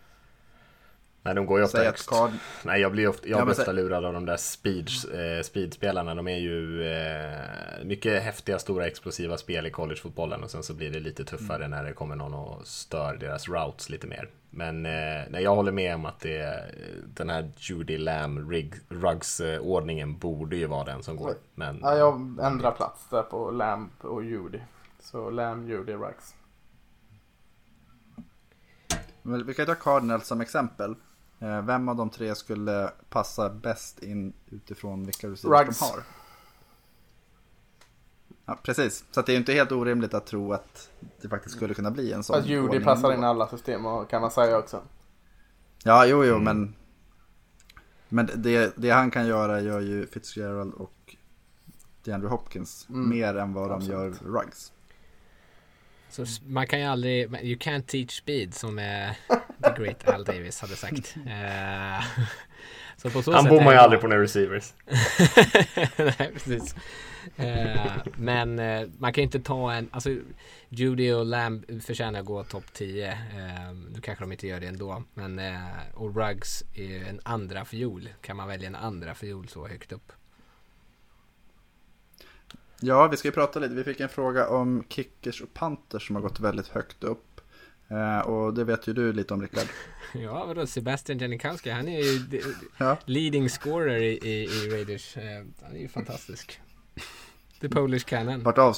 Nej, de går ju ofta högst. Card, Nej, jag blir ofta, jag Ja, men blir ofta säg- lurad av de där speed, eh, speedspelarna. De är ju eh, mycket häftiga, stora, explosiva spel i collegefotbollen och sen så blir det lite tuffare när det kommer någon och stör deras routes lite mer. Men eh, nej, jag håller med om att det, den här Judy Lamb Rig, Ruggs eh, ordningen borde ju vara den som går. Men, Ja, jag ändrar plats där på Lamb och Judy. Så Lamb, Judy, Ruggs. Men vi kan ta Cardinals som exempel. Eh, Vem av de tre skulle passa bäst in utifrån vilka receivers de har? Ja, precis, så att det är ju inte helt orimligt att tro att det faktiskt skulle kunna bli en sån Fast Judy passar in i alla system och- kan man säga också. Ja, jo, jo, men Men det, det han kan göra gör ju Fitzgerald och DeAndre Hopkins Mm. mer än vad de Absolut. gör Ruggs. Så man kan ju aldrig, you can't teach speed som eh, the great Al Davis hade sagt. Eh, så på så Han sätt bommar ju det- aldrig på några receivers. Nej, precis. Eh, men eh, man kan ju inte ta en, alltså Judy och Lamb förtjänar att gå topp 10. Eh, nu kanske de inte gör det ändå. Men, eh, och Ruggs är ju en andra fiol. Kan man välja en andra fiol så högt upp? Ja, vi ska ju prata lite. Vi fick en fråga om kickers och panthers som har gått väldigt högt upp. Eh, och det vet ju du lite om Rickard. Ja, vadå Sebastian Janikowski, han är ju Ja. leading scorer i, i, i Raiders. Eh, han är ju fantastisk. The Polish Cannon. Vart av?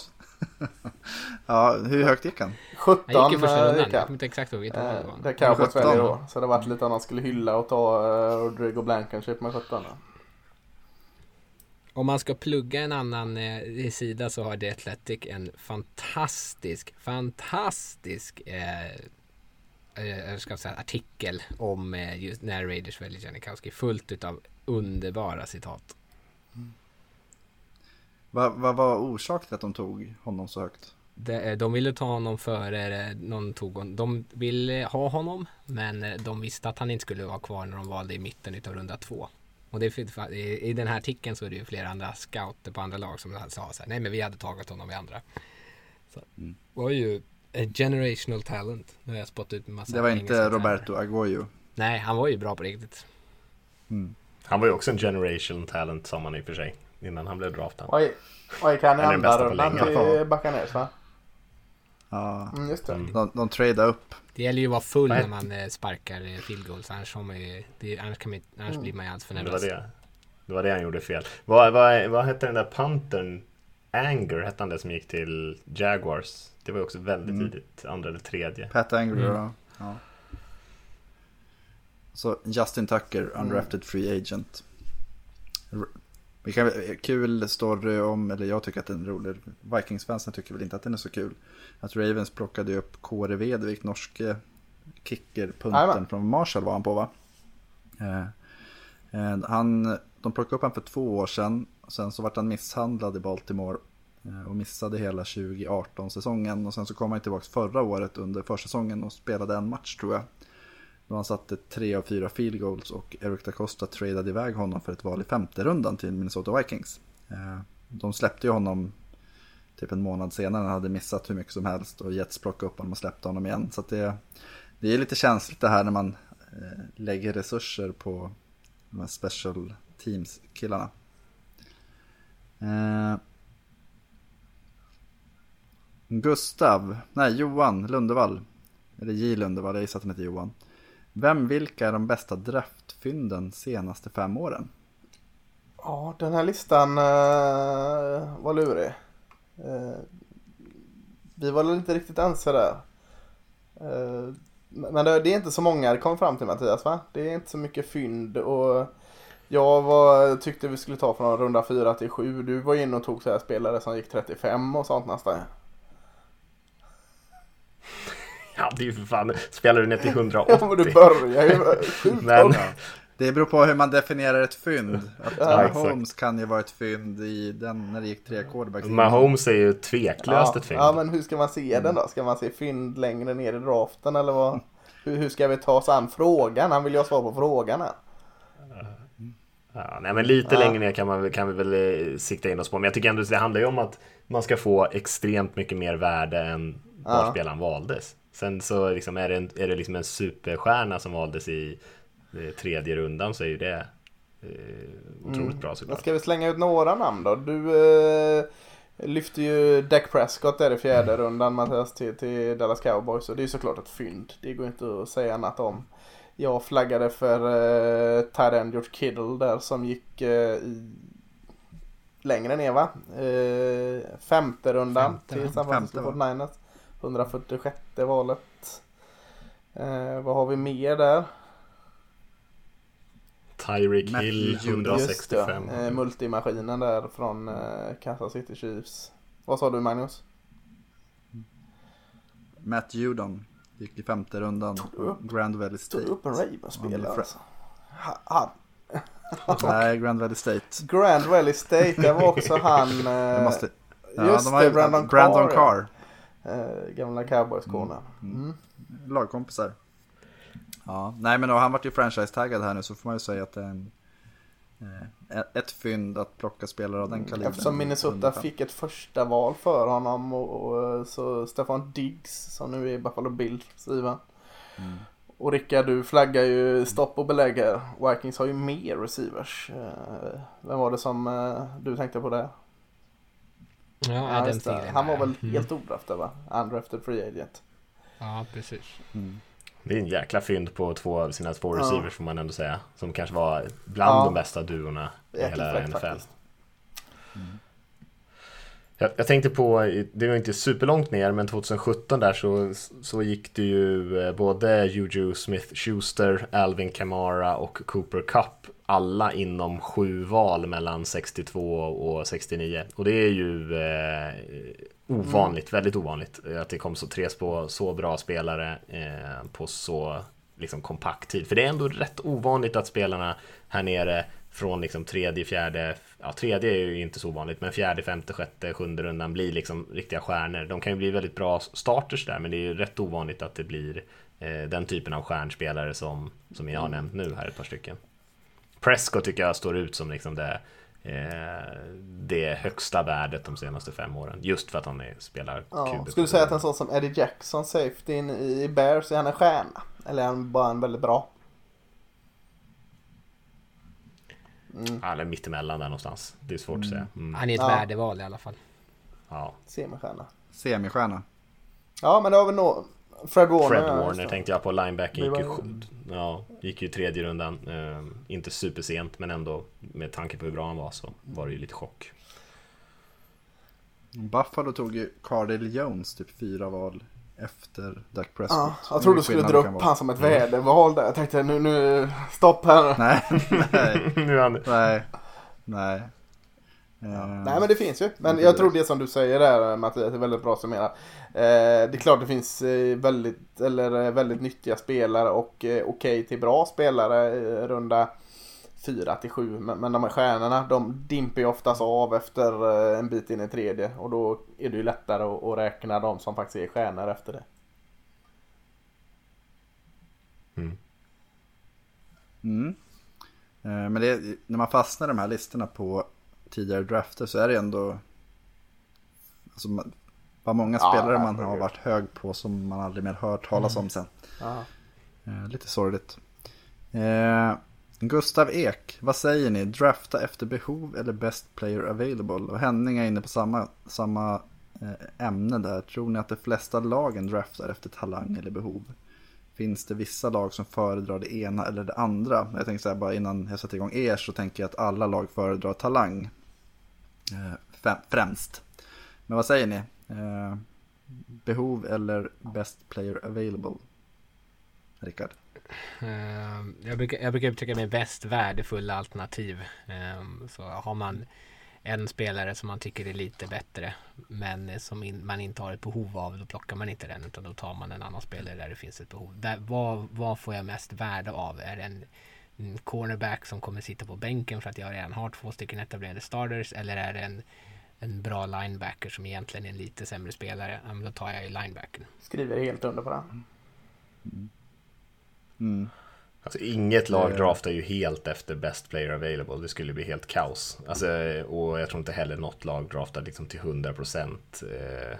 ja, hur högt gick han? 17 Han gick i första eh, rundan, gick jag kommer inte exakt ihåg vilket Eh, var. Det kanske 17. väljer då. Så det varit lite om man skulle hylla och ta eh, Rodrigo Blankenship med 17. då. Om man ska plugga en annan eh, sida så har The Athletic en fantastisk, fantastisk eh, eh, ska säga, artikel om eh, just när Raiders väljer Janikowski. Fullt utav underbara citat. Vad vad var orsaken till att de tog honom så högt? De, eh, de ville ta honom före eh, någon tog honom. De ville ha honom men de visste att han inte skulle vara kvar när de valde i mitten utav runda två. Och det är för, i, i den här artikeln så är det ju flera andra scouter på andra lag som sa så här, nej men vi hade tagit honom vi andra. Så, Mm. var ju a generational talent. Nu har jag spottat ut en massa Det var inte. Roberto Agoyo. Nej, han var ju bra på riktigt. Han var ju också en generation talent sa man i och för sig. Innan han blev draftad. Oj, oj kan i bästa andra rundan länge. till Buccaneers va? Ja, Mm, just det. de, de tradade upp. Det gäller ju att vara full när man eh, sparkar eh, field goals. Annars, man ju, det, annars, kan man, annars Mm. blir man ju alldeles för Det var nervös. det. Det var det han gjorde fel. Vad, vad, vad hette den där pantern? Anger hette han det som gick till Jaguars. Det var ju också väldigt Mm. tidigt. Andra eller tredje. Pat Angry Mm. ja. ja. Så Justin Tucker, undrafted free agent. Vi kan, kul story om, eller jag tycker att den är rolig. Vikings-fansen tycker väl inte att den är så kul. Att Ravens plockade upp Kåre Vedvik, norske kickerpunten Jajamän. från Marshall var han på va? Eh, eh, han, de plockade upp honom för två år sedan. Sen så vart han misshandlad i Baltimore. eh, Och missade hela 2018-säsongen. Och sen så kom han tillbaka förra året under försäsongen och spelade en match tror jag. Då han satte tre av fyra field goals och Eric da Costa tradade iväg honom för ett val i femte rundan till Minnesota Vikings. Eh, de släppte ju honom typ en månad senare, han hade missat hur mycket som helst och Jets plockade upp honom och släppte honom igen. Så att det, det är lite känsligt det här när man eh, lägger resurser på de här special teams-killarna. Eh, Gustav, nej Johan Lundevall, eller J Lundevall, jag gissar att han heter Johan. Vem, vilka är de bästa draftfynden senaste fem åren? Ja, den här listan eh, var lurig. Eh, vi var väl inte riktigt ense där. Eh, men det, det är inte så många det kom fram till Mattias va? Det är inte så mycket fynd och jag var, tyckte vi skulle ta från runda 4 till 7. Du var inne och tog så här spelare som gick 35 och sånt nästan. Ja, det är ju för fan. Spelar du ner till 180? Ja men du börjar ju Men. Det beror på hur man definierar ett fynd. Att Ja, exakt. Mahomes kan ju vara ett fynd i den när det gick tre quarterbacks. Mahomes är ju tveklöst ja, ett fynd. ja men hur ska man se den då? Ska man se fynd längre ner i draften eller vad? Hur, hur ska vi ta oss an frågan? Han vill ju ha svar på frågan här. Ja, nej, men lite Ja. längre ner kan, man, kan vi väl eh, sikta in oss på. Men jag tycker ändå att det handlar ju om att man ska få extremt mycket mer värde än var Ja. spelaren valdes. Sen så liksom är det, en, är det liksom en superstjärna som valdes i eh, tredje rundan så är ju det eh, otroligt bra Men såklart. ska vi slänga ut några namn då? Du eh, lyfter ju Dak Prescott där i fjärde rundan Mattias till, till Dallas Cowboys och det är ju såklart ett fynd. Det går inte att säga annat om. Jag flaggade för eh, tight end George Kittle där som gick eh, i längre ner va? Eh, femte rundan Femte, till? San Francisco Femte, va? 49ers. 146 valet. Eh, vad har vi mer där? Tyreek Hill Judon. Just det, 165. eh, multimaskinen där från eh, Kansas City Chiefs. Vad sa du Magnus? Matt Judon gick i femte rundan. upp- Grand Valley Tog State. upp en Ravens-spelare Ja, alltså. Han, Nej, Grand Valley State. Grand Valley State, det var också han... Eh, måste... just de har det, Brandon, Brandon Carr. Carr. Eh, gamla cowboys-korna. Mm. Lagkompisar. Ja, nej men då, han vart ju franchise-taggad här nu så får man ju säga att det är en, eh, ett- fynd att plocka spelare av den kalibern. Eftersom Minnesota fick ett första val för honom och, och så Stefan Diggs som nu är Buffalo Bills skriven. Mm. Och Rickard du flaggar ju stopp och belägg här. Vikings har ju mer receivers. Eh, Vem var det som eh, du tänkte på där? Ja, Ja, Adam. Thielen Han var väl Mm. helt odraftad va? Undrafted free agent. Ja, precis. Det är en jäkla fynd på två av sina två Ja. receivers får man ändå säga. Som kanske var bland Ja. de bästa duorna i hela NFL. faktiskt. Jag, jag tänkte på, det var inte superlångt ner, men 2017 där så, så gick det ju eh, både Juju Smith-Schuster, Alvin Kamara och Cooper Cup alla inom sju val mellan 62 och 69. Och det är ju eh, ovanligt, väldigt ovanligt eh, att det kom så tre på så bra spelare eh, på så liksom kompakt tid. För det är ändå rätt ovanligt att spelarna här nere från liksom tredje, fjärde, ja tredje är ju inte så ovanligt, men fjärde, femte, sjätte, sjunde rundan blir liksom riktiga stjärnor. De kan ju bli väldigt bra starters där, men det är ju rätt ovanligt att det blir eh, den typen av stjärnspelare som, som jag har nämnt nu här ett par stycken. Prescott tycker jag står ut som liksom det, eh, det högsta värdet de senaste fem åren, just för att han är, spelar Ja, QB. skulle du säga att en sån som Eddie Jackson, safety i Bears, är han en stjärna? Eller är han bara en väldigt bra? Ja, eller mittemellan där någonstans. Det är svårt att säga. Mm. Han är ett Ja. värdeval i alla fall. Ja. Semistjärna. Semistjärna. Ja, men då har vi nog Fred Warner. Fred Warner det. tänkte jag på, linebacken gick ju, Det var- ja, gick ju i tredje rundan. Eh, inte supersent, men ändå med tanke på hur bra han var så var det ju lite chock. Buffalo tog ju Cardell Jones typ fyra val efter Dak Prescott. Ja, jag trodde du skulle dra upp han som ett väderval där. Jag tänkte nu, nu, stopp här. Nej, nej, nu är han, nej, nej. Eh, Nej men det finns ju. Men jag tror det som du säger där Mattias är väldigt bra summerat. Eh, det är klart det finns eh, väldigt, eller, väldigt nyttiga spelare och eh, okej till bra spelare eh, runda 4 till 7. Men, men de här stjärnorna de dimper ju oftast av efter eh, en bit in i tredje. Och då är det ju lättare att, att räkna de som faktiskt är stjärnor efter det. Mm. Eh, Men det, är- när man fastnar i de här listorna på tidigare drafter så är det ändå alltså, vad många Ja, spelare man har varit hög på som man aldrig mer hört talas om sen. Ja. Eh, lite sorgligt. Gustav Ek, vad säger ni? Drafta efter behov eller best player available? Och Henning är inne på samma, samma eh, ämne där. Tror ni att de flesta lagen draftar efter talang eller behov? Finns det vissa lag som föredrar det ena eller det andra? Jag tänker så här bara innan jag sätter igång er så tänker jag att alla lag föredrar talang. Eh, främst. Men vad säger ni? Eh, behov eller best player available? Rickard? Ehm, Jag brukar, jag brukar uttrycka mig bäst värdefulla alternativ. Ehm, Så har man en spelare som man tycker är lite bättre men som in, man inte har ett behov av då plockar man inte den utan då tar man en annan spelare där det finns ett behov. Där, vad, vad får jag mest värde av? Är det en, en cornerback som kommer sitta på bänken för att jag redan har två stycken etablerade starters eller är det en, en bra linebacker som egentligen är en lite sämre spelare? Ja, men då tar jag ju linebacken. Skriver helt under på den. Mm. Alltså inget lag Eh. draftar ju helt efter best player available. Det skulle bli helt kaos. Alltså, och jag tror inte heller något lag draftar liksom till 100% eh,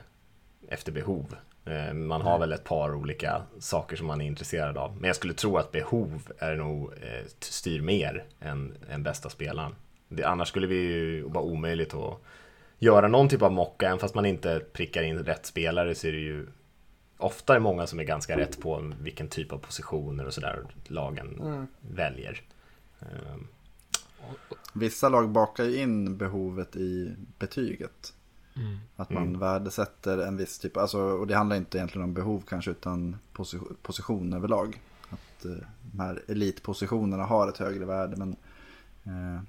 efter behov. Eh, man har väl ett par olika saker som man är intresserad av. Men jag skulle tro att behov är nog styr mer än, än bästa spelaren. Det, annars skulle vi ju vara omöjligt att göra någon typ av mocka. Även fast man inte prickar in rätt spelare så är det ju ofta är många som är ganska rätt på vilken typ av positioner och sådär lagen väljer. Ehm, Vissa lag bakar ju in behovet i betyget. Att man Mm. värdesätter en viss typ, alltså, och det handlar inte egentligen om behov kanske utan position, position överlag. Att eh, de här elitpositionerna har ett högre värde. Men eh,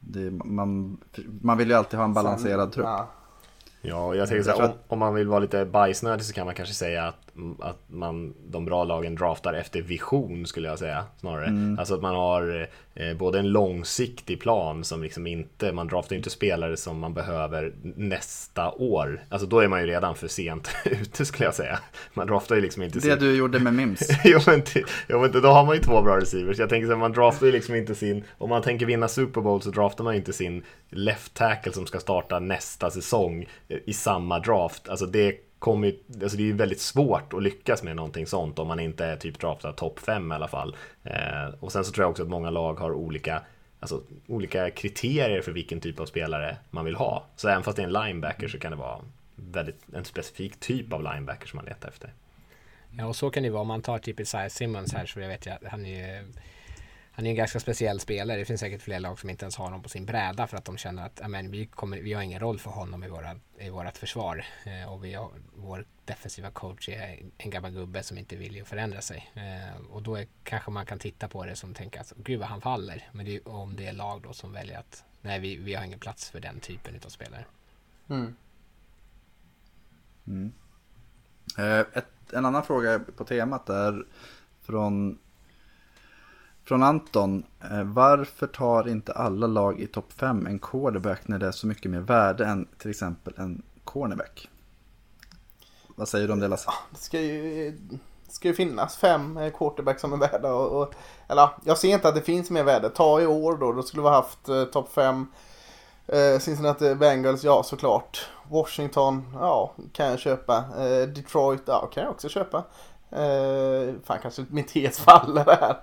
det, man, man vill ju alltid ha en balanserad trupp. Ja. Ja, jag tänker så här, om, om man vill vara lite bajsnödig så kan man kanske säga att, att man, de bra lagen draftar efter vision skulle jag säga snarare. Mm. Alltså att man har eh, både en långsiktig plan som liksom inte, man draftar inte spelare som man behöver nästa år. Alltså då är man ju redan för sent ute skulle jag säga. Man draftar ju liksom inte Det du gjorde med Mims. jo, men, jo men då har man ju två bra receivers. Jag tänker så här, man draftar ju liksom inte sin, om man tänker vinna Super Bowl så draftar man ju inte sin left tackle som ska starta nästa säsong i samma draft. Alltså det kommer ju, alltså det är ju väldigt svårt att lyckas med någonting sånt om man inte är typ draftad topp 5 i alla fall. Eh, och sen så tror jag också att många lag har olika Alltså olika kriterier för vilken typ av spelare man vill ha. Så även fast det är en linebacker så kan det vara väldigt, en specifik typ av linebacker som man letar efter. Ja, och så kan det vara om man tar typ Isaiah Simmons här så jag vet jag han är ju han är en ganska speciell spelare. Det finns säkert fler lag som inte ens har honom på sin bräda för att de känner att amen, vi, kommer, vi har ingen roll för honom i, våra, i vårt försvar. Eh, och vi har, vår defensiva coach är en gammal gubbe som inte vill ju förändra sig. Eh, och då är, kanske man kan titta på det som tänker att gud vad han faller. Men det är om det är lag då som väljer att nej, vi, vi har ingen plats för den typen av spelare. Mm. Mm. Eh, ett, en annan fråga på temat är från, från Anton. Eh, varför tar inte alla lag i topp 5 en quarterback när det är så mycket mer värde än till exempel en cornerback? Vad säger du om det Lasse? Ah, det ska ju, det ska ju finnas fem eh, quarterbacks som är värda. Och, och, eller jag ser inte att det finns mer värde. Ta i år då, då skulle vi ha haft eh, topp fem. Eh, Cincinnati Bengals, ja såklart. Washington, ja kan jag köpa. Eh, Detroit, ja kan jag också köpa. Eh, fan kanske min tes faller här.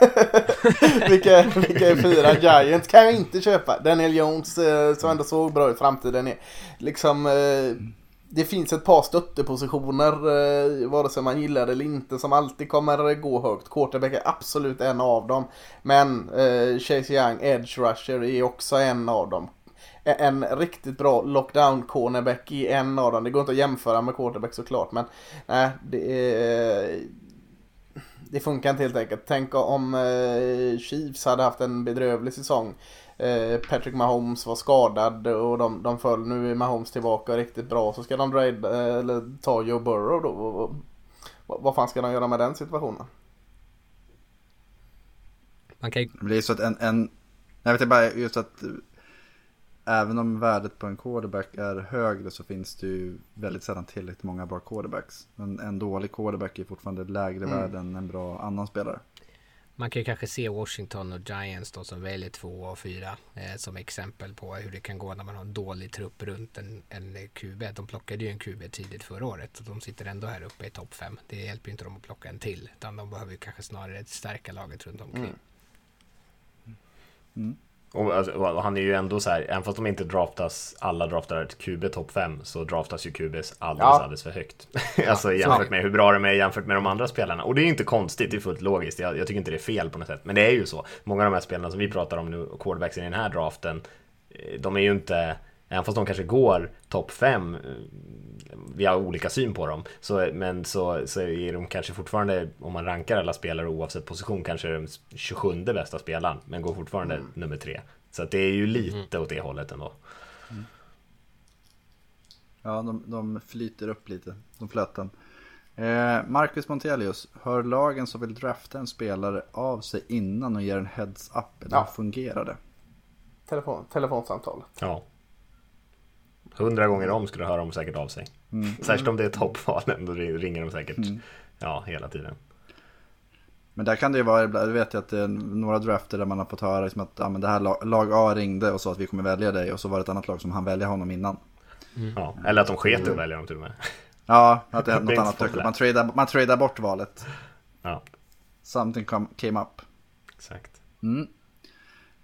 vilka, vilka är fyra? Giants kan jag inte köpa. Daniel Jones eh, som ändå såg bra ut framtiden är liksom eh, det finns ett par stöttepositioner, eh, vare sig man gillar det eller inte, som alltid kommer gå högt. Quarterback är absolut en av dem. Men eh, Chase Young, Edge Rusher, är också en av dem. En riktigt bra lockdown cornerback i en av dem. Det går inte att jämföra med quarterback såklart, men nej, det är... Det funkar inte helt enkelt. Tänk om eh, Chiefs hade haft en bedrövlig säsong. Eh, Patrick Mahomes var skadad och de, de föll. Nu är Mahomes tillbaka riktigt bra. Så ska de trade, eh, eller ta Joe Burrow då. Och, och, vad, vad fan ska de göra med den situationen? Man kan ju... Det blir så att en, en jag vet inte bara just att även om värdet på en quarterback är högre så finns det ju väldigt sällan tillräckligt många bra quarterbacks. Men en dålig quarterback är fortfarande lägre Mm. värde än en bra annan spelare. Man kan ju kanske se Washington och Giants då som väljer två och fyra eh, som exempel på hur det kan gå när man har en dålig trupp runt en, en QB. De plockade ju en QB tidigt förra året och de sitter ändå här uppe i topp fem. Det hjälper ju inte dem att plocka en till utan de behöver ju kanske snarare stärka laget runt omkring. Mm. Och, alltså, och han är ju ändå så här, även fast de inte draftas, alla draftar QB topp 5, så draftas ju QBs alldeles, Ja. alldeles för högt. alltså jämfört med hur bra de är jämfört med de andra spelarna. Och det är ju inte konstigt, det är fullt logiskt. Jag, jag tycker inte det är fel på något sätt. Men det är ju så. Många av de här spelarna som vi pratar om nu, quarterbacks i den här draften, eh, de är ju inte, även fast de kanske går topp 5, vi har olika syn på dem, så, men så, så är de kanske fortfarande, om man rankar alla spelare oavsett position, kanske den 27 bästa spelaren, men går fortfarande nummer tre. Så att det är ju lite åt det hållet ändå. Ja, de, de flyter upp lite, de flöten. Eh, Marcus Montelius, hör lagen som vill drafta en spelare av sig innan och ger en heads up? Eller Ja. fungerar det? Telefon, telefonsamtal. Ja. Hundra gånger om skulle höra dem säkert av sig. Särskilt om det är toppvalen, då ringer de säkert ja, hela tiden. Men där kan det ju vara, jag vet ju att det är några drafter där man har fått höra liksom att ja, men det här lag, lag A ringde och sa att vi kommer välja dig och så var det ett annat lag som han välja honom innan. Ja. Eller att de sket i att välja dem till och med. Ja, att det hände är något annat. populärt. Man tradar, man tradar bort valet. Ja, Something come, came up. exakt. Mm.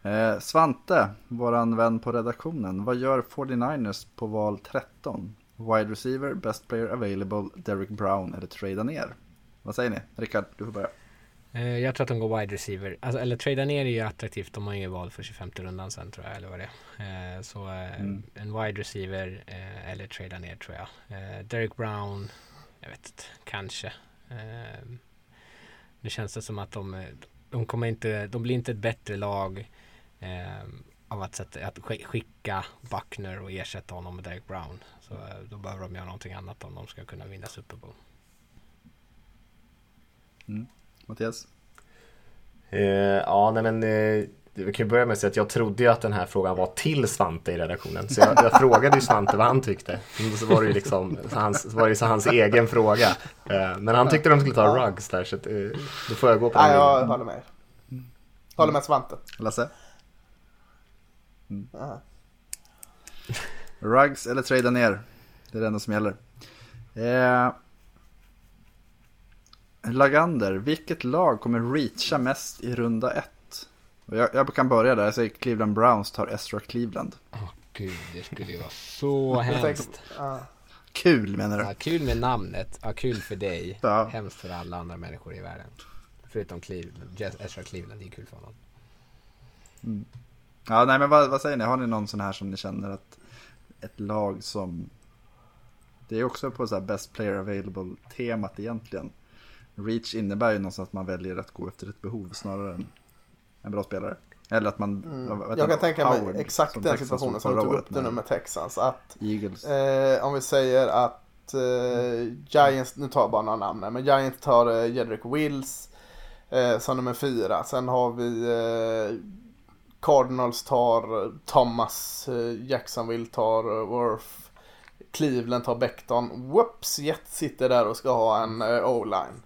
Eh, Svante, våran vän på redaktionen. Vad gör 49ers på val 13? Wide receiver, best player available, Derek Brown eller trada ner? Vad säger ni? Rickard, du får börja. Eh, jag tror att de går wide receiver. Alltså, eller trada ner är ju attraktivt. De har ju val för 25 rundan sen tror jag. Eller vad det är. Eh, så eh, Mm. en wide receiver eller trada ner tror jag. Derek Brown. Jag vet inte. Kanske. Nu känns det som att de, de kommer inte, de blir inte ett bättre lag av att, sätta, att skicka Buckner och ersätta honom med Derek Brown. Så då behöver de göra någonting annat om de ska kunna vinna Super Bowl. Mm. Mattias? Eh, ja, nej men eh, vi kan ju börja med att säga att jag trodde ju att den här frågan var till Svante i redaktionen. Så jag, jag frågade ju Svante vad han tyckte. Så var det ju liksom hans, var det så hans egen fråga. Eh, men han tyckte de skulle ta rugs där, så att, eh, då får jag gå på den Nej, jag linjen. håller med. Håller med Svante. Lasse? Rugs eller trada ner. Det är det enda som gäller. Eh, Lagander, vilket lag kommer reacha mest i runda ett? Jag, jag kan börja där, jag säger Cleveland Browns tar Ezra Cleveland. Åh gud, det skulle ju vara så hemskt. Kul menar du? Ja, kul med namnet, ja, kul för dig. Ja. Hemskt för alla andra människor i världen. Förutom Cleveland, Ezra Cleveland, det är kul för honom. Ja, nej men vad, vad säger ni? Har ni någon sån här som ni känner att ett lag som... Det är också på så här best player available temat egentligen. Reach innebär ju någonstans att man väljer att gå efter ett behov snarare än en bra spelare. Eller att man... Mm. Jag kan han? tänka mig Howard, exakt den Texans situationen som du tog upp nu med Texans. Att. Eh, om vi säger att eh, Giants, nu tar jag bara några namn här, men Giants tar eh, Jedrick Wills eh, som nummer fyra. Sen har vi eh, Cardinals tar eh, Thomas, eh, Jacksonville tar eh, Worth, Cleveland tar Beckton. Whoops, Jets sitter där och ska ha en O-line.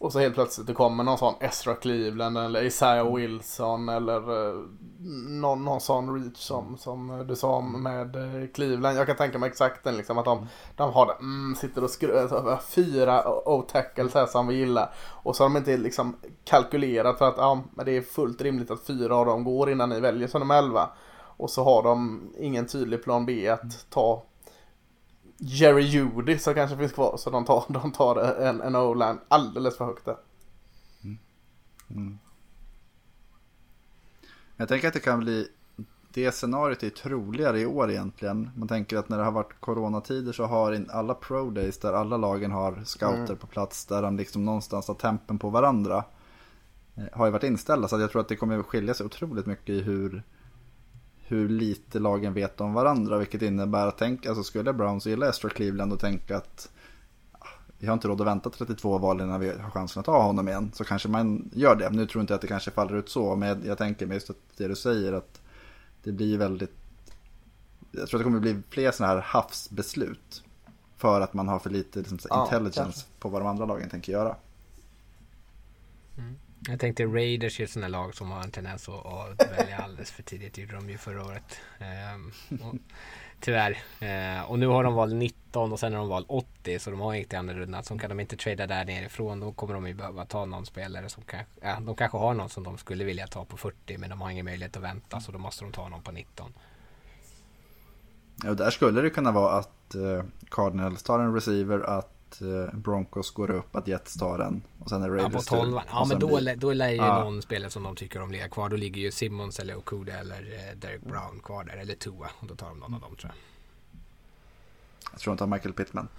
Och så helt plötsligt det kommer någon sån Ezra Cleveland eller Isaiah Wilson eller eh, någon, någon sån reach som, som du sa om med eh, Cleveland. Jag kan tänka mig exakt den liksom att de, de har det, mm, sitter och skruvar, fyra O-tackles här som vi gillar. Och så har de inte liksom kalkylerat för att ja, det är fullt rimligt att fyra av dem går innan ni väljer som nummer 11. Och så har de ingen tydlig plan B att ta Jerry Judy som kanske finns kvar. Så de tar, de tar en, en O-line alldeles för högt där. Jag tänker att det kan bli, det scenariot är troligare i år egentligen. Man tänker att när det har varit coronatider så har alla pro days där alla lagen har scouter på plats där de liksom någonstans har tempen på varandra. eh, Har ju varit inställda så jag tror att det kommer skilja sig otroligt mycket i hur, hur lite lagen vet om varandra. Vilket innebär att tänk, alltså skulle Browns gilla Esther Cleveland och tänka att ah, vi har inte råd att vänta 32 val innan vi har chansen att ha honom igen. Så kanske man gör det. Nu tror jag inte att det kanske faller ut så. Men jag, jag tänker mig just att det du säger att det blir väldigt... Jag tror att det kommer bli fler sådana här havsbeslut. För att man har för lite liksom, Ja, intelligence kanske. på vad de andra lagen tänker göra. Jag tänkte Raiders är ett sånt här lag som har en tendens att, att välja alldeles för tidigt. Det gjorde de ju förra året. Ehm, och, tyvärr. Ehm, och nu har de valt 19 och sen har de valt 80 så de har inte i andra rundan. Så kan de inte trada där nerifrån då kommer de ju behöva ta någon spelare som kanske, ja, de kanske har någon som de skulle vilja ta på 40 men de har ingen möjlighet att vänta så då måste de ta någon på 19. Ja, där skulle det kunna vara att eh, Cardinals tar en receiver, att eh, Broncos går upp, att Jets tar en. Och sen är Ja, Raiders på tur. 12 Ja Och men då, blir- då lär ju Ja. någon spelare som de tycker om ligga kvar. Då ligger ju Simmons eller Okuda eller eh, Derek Brown kvar där. Eller Tua. Och då tar de någon av dem tror jag. Jag tror de tar Michael Pittman.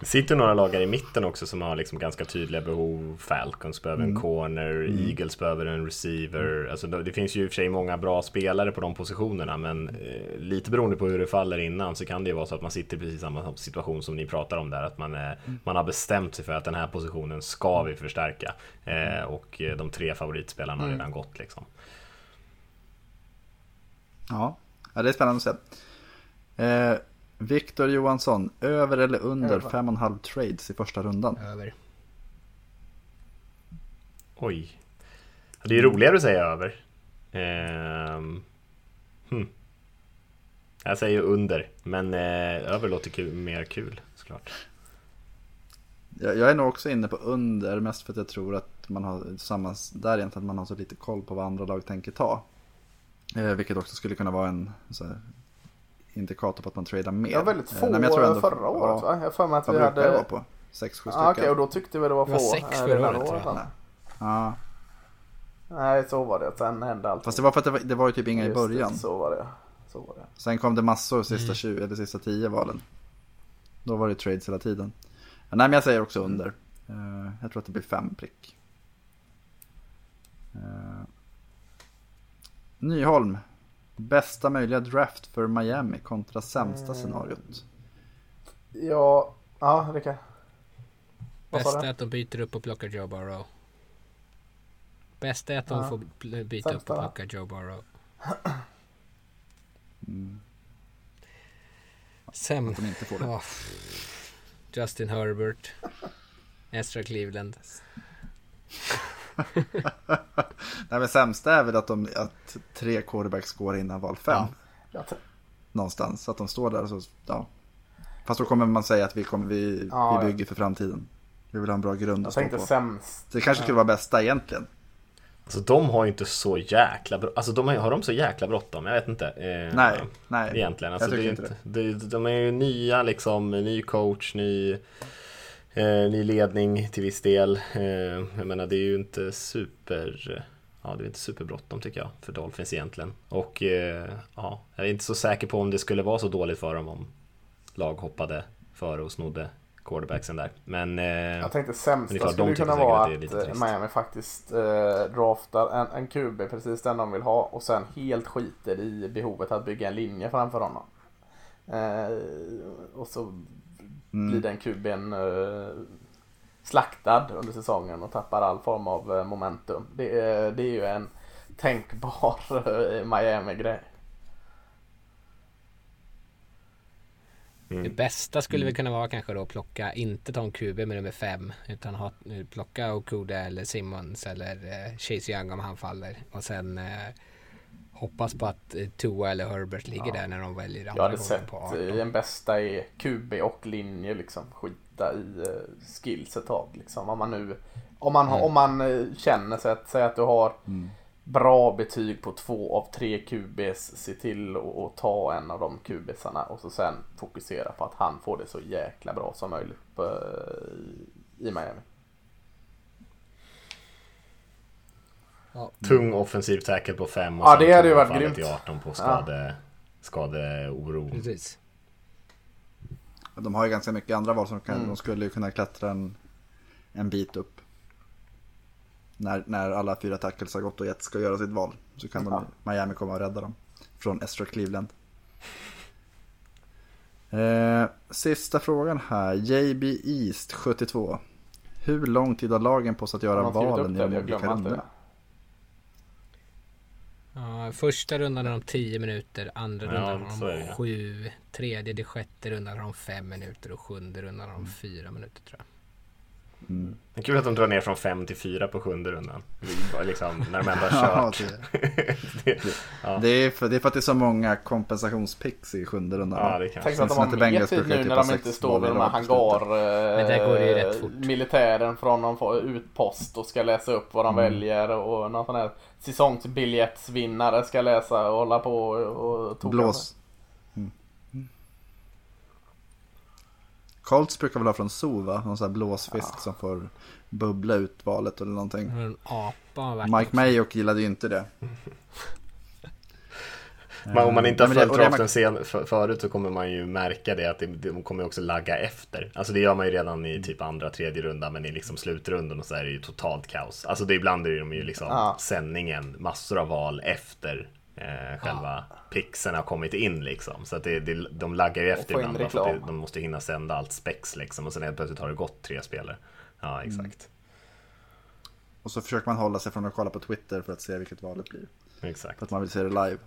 Det sitter några lagar i mitten också som har liksom ganska tydliga behov. Falcons behöver en corner, Eagles behöver en receiver. Alltså det finns ju i och för sig många bra spelare på de positionerna men eh, lite beroende på hur det faller innan så kan det ju vara så att man sitter i precis samma situation som ni pratar om där. Att man, eh, man har bestämt sig för att den här positionen ska vi förstärka. Eh, och eh, de tre favoritspelarna har redan gått liksom. Ja, ja det är spännande att se. Eh, Viktor Johansson, över eller under Över. 5,5 trades i första rundan? Över. Oj. Det är roligare att säga över. Ehm, hmm. Jag säger under, men eh, över låter kul, mer kul såklart. Jag, jag är nog också inne på under, mest för att jag tror att man har samma, där egentligen att man har så lite koll på vad andra lag tänker ta. Eh, vilket också skulle kunna vara en så här, indikator på att man tradar mer. Det var väldigt Eh, få nej, men jag tror ändå- förra året ja, va? Jag för mig att vi det hade... vara på? 6-7 stycken? Ah, Okej, och då tyckte vi det var Det få. var sex förra året, jag. va? Ja, Nej, så var det. Sen hände allt. fast det var för att det var, det var ju typ inga i Just det, början. Så var det. Så var det. Sen kom det massor sista Mm. 20 eller sista 10 valen. Då var det trades hela tiden. Nej men jag säger också under. Eh, jag tror att det blir fem prick. Eh, Nyholm. Bästa möjliga draft för Miami kontra sämsta scenariot. Ja, ja sa Bästa är att de byter upp och plockar Joe Burrow. Bästa är att de Ja. får byta Sämsta upp och plocka Joe Burrow. Sen... Att de inte får det. Ja. Justin Herbert. Ezra Cleveland. Nej men sämsta är väl att, de, att tre quarterbacks går innan val fem. Ja. Någonstans. Så att de står där och så, ja. Fast då kommer man säga att vi, kommer, vi, Ja, vi bygger för framtiden. Vi vill ha en bra grund jag att stå på. sämst. Så det kanske skulle vara bästa egentligen. Alltså de har ju inte så jäkla bråttom. Alltså de har, har de så jäkla bråttom? Jag vet inte. Eh, Nej, nej. Egentligen. Alltså, jag det är tycker inte det. det, de är ju nya liksom, ny coach, ny, eh, ny ledning till viss del. Eh, jag menar det är ju inte super Ja, det är inte superbråttom tycker jag för Dolphins egentligen. Och eh, ja, jag är inte så säker på om det skulle vara så dåligt för dem om lag hoppade före och snodde quarterbacksen där. Men eh, Jag tänkte sämsta klart, skulle kunna vara att att eh. Miami faktiskt eh, draftar en, en QB, precis den de vill ha, och sen helt skiter i behovet att bygga en linje framför honom. Eh, och så Mm. blir den QBn eh, slaktad under säsongen och tappar all form av eh, momentum. Det, är- det är ju en tänkbar eh, Miami-grej. mm. Det bästa skulle väl kunna vara kanske då att plocka, inte ta en QB med nummer fem, utan ha, plocka Okuda eller Simmons eller eh, Chase Young om han faller. Och sen eh, hoppas på att eh, Tua eller Herbert ligger där när de väljer Jag andra hade gången sett på i 18. en bästa i QB och linje liksom. Skita i uh, skills ett tag liksom. Om man nu, om man, har- om man eh, känner sig att, säg att du har bra betyg på två av tre QBs, se till att ta en av de QBsarna och så sen fokusera på att han får det så jäkla bra som möjligt på, eh, i Miami. Tung offensiv tackle på 5 och Ja, sen det hade ju varit grymt. i 18 på skade, skadeoro. Precis. De har ju ganska mycket andra val som kan, Mm. de skulle ju kunna klättra en, en bit upp. När, när alla fyra tackles har gått och ett ska göra sitt val. Så kan de, Miami komma och rädda dem. Från Estra Cleveland. Eh, sista frågan här. JB East 72. Hur lång tid har lagen på sig att göra valen i det? de Jag olika glömmer inte rundorna? Ja, första rundan har de 10 minuter, andra Ja, rundan har de det. 7, tredje, det sjätte rundan har de 5 minuter och sjunde rundan har de 4 minuter tror jag. Det är kul att de drar ner från 5 till 4 på sjunde rundan. Det Liksom, när de ändå har Ja, kört. det, Ja. det, är för, det är för att det är så många kompensationspicks i sjunde rundan. Ja, det. Tänk att de har inte mer tid nu typ när de inte står vid de här i lag på hangar... Men där går det ju rätt eh, från någon utpost och ska läsa upp vad de Mm. väljer och någon sån här säsongsbiljettsvinnare ska läsa och hålla på och, och toka Blås. Mm. Colts brukar väl ha från zoo va? Någon sån här blåsfisk som får bubbla ut valet eller någonting. En apa Mike. Mayock gillade ju inte det. Men om man inte har följt draften sen, för, förut så kommer man ju märka det att det, de kommer också lagga efter. Alltså det gör man ju redan i typ andra, tredje runda men i liksom slutrundan och så är det ju totalt kaos. Alltså det ibland är de ju liksom Ja. sändningen massor av val efter eh, själva pixen har kommit in liksom. Så att det, det, de laggar ju efter ibland bara för att de måste hinna sända allt spex liksom och sen helt plötsligt har det gått tre spelare. Ja exakt. Och så försöker man hålla sig från att kolla på Twitter för att se vilket valet blir. Exakt. För att man vill se det live.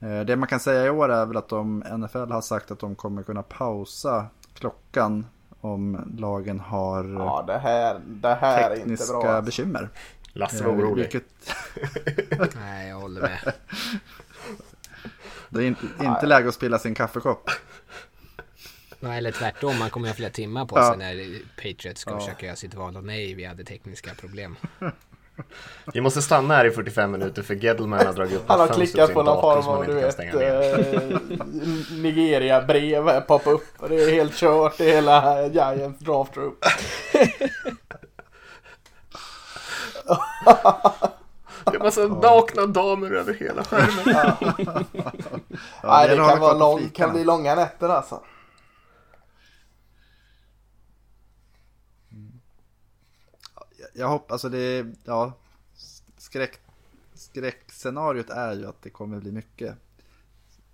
Eh, Det man kan säga i år är väl att de, NFL har sagt att de kommer kunna pausa klockan om lagen har Ja, det här, det här är inte tekniska bra. alltså. bekymmer. Lasse var Eh, orolig. Vilket Nej, jag håller med. det är inte, inte läge att spilla sin kaffekopp. Ja, eller tvärtom, man kommer ha flera timmar på Ja. sig när Patriots ska försöka göra sitt val. Och nej, vi hade tekniska problem. Vi måste stanna här i 45 minuter för Gettleman har dragit upp Han har klickat på någon form av du vet eh, Nigeria-brev poppa upp. och Det är helt kört i hela Giants draft room. Det är massa nakna damer över hela skärmen. Nej, det kan, vara lång, kan bli långa nätter alltså. jag hoppas, alltså det är, ja, skräck, skräckscenariot är ju att det kommer bli mycket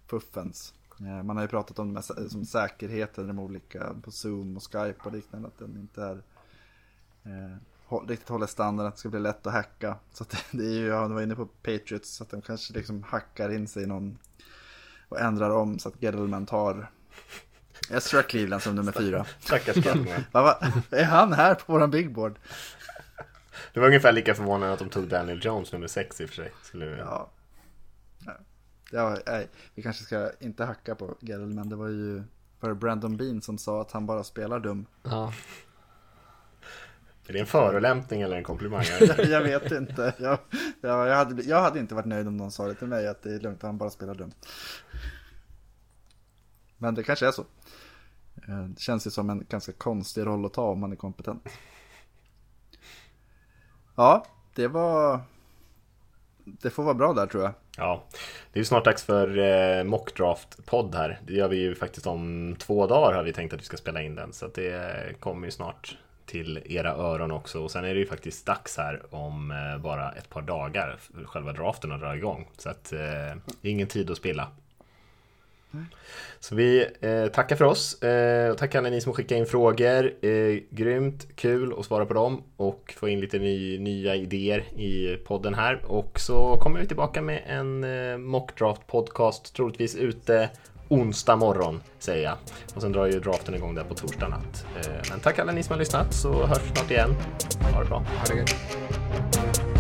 fuffens. Eh, Man har ju pratat om det med som säkerheten, de olika på Zoom och Skype och liknande, att den inte är eh, riktigt håller standard, att det ska bli lätt att hacka. Så att det är ju, ja, du var inne på Patriots, så att de kanske liksom hackar in sig i någon och ändrar om så att Gettleman tar Ezra Cleveland som nummer fyra. Stackars Gettleman. Är han här på våran big board? Det var ungefär lika förvånande att de tog Daniel Jones nummer 6 i och för sig. Skulle... Ja. Ja. Ja, nej, vi kanske ska inte hacka på Gettleman. Det var ju för Brandon Bean som sa att han bara spelar dum. Ja. Är det en förolämpning eller en komplimang? jag vet inte. Jag, ja, jag, hade, jag hade inte varit nöjd om någon sa det till mig att det är lugnt, han bara spelar dum. Men det kanske är så. Eh, Det känns ju som en ganska konstig roll att ta om man är kompetent. Ja, det var... Det får vara bra där tror jag. Ja, det är ju snart dags för eh, mockdraft-podd här. Det gör vi ju faktiskt om två dagar har vi tänkt att vi ska spela in den. Så det kommer ju snart till era öron också. Och sen är det ju faktiskt dags här om eh, bara ett par dagar för själva draften att dra igång. Så att eh, ingen tid att spilla. Så vi eh, tackar för oss eh, och tackar alla ni som skickar in frågor. Eh, grymt kul att svara på dem och få in lite ny, nya idéer i podden här. Och så kommer vi tillbaka med en eh, mockdraft podcast troligtvis ute onsdag morgon säger jag. Och sen drar ju draften igång där på torsdag natt. Eh, men tack alla ni som har lyssnat så hörs snart igen. Ha det bra. Ha det gött.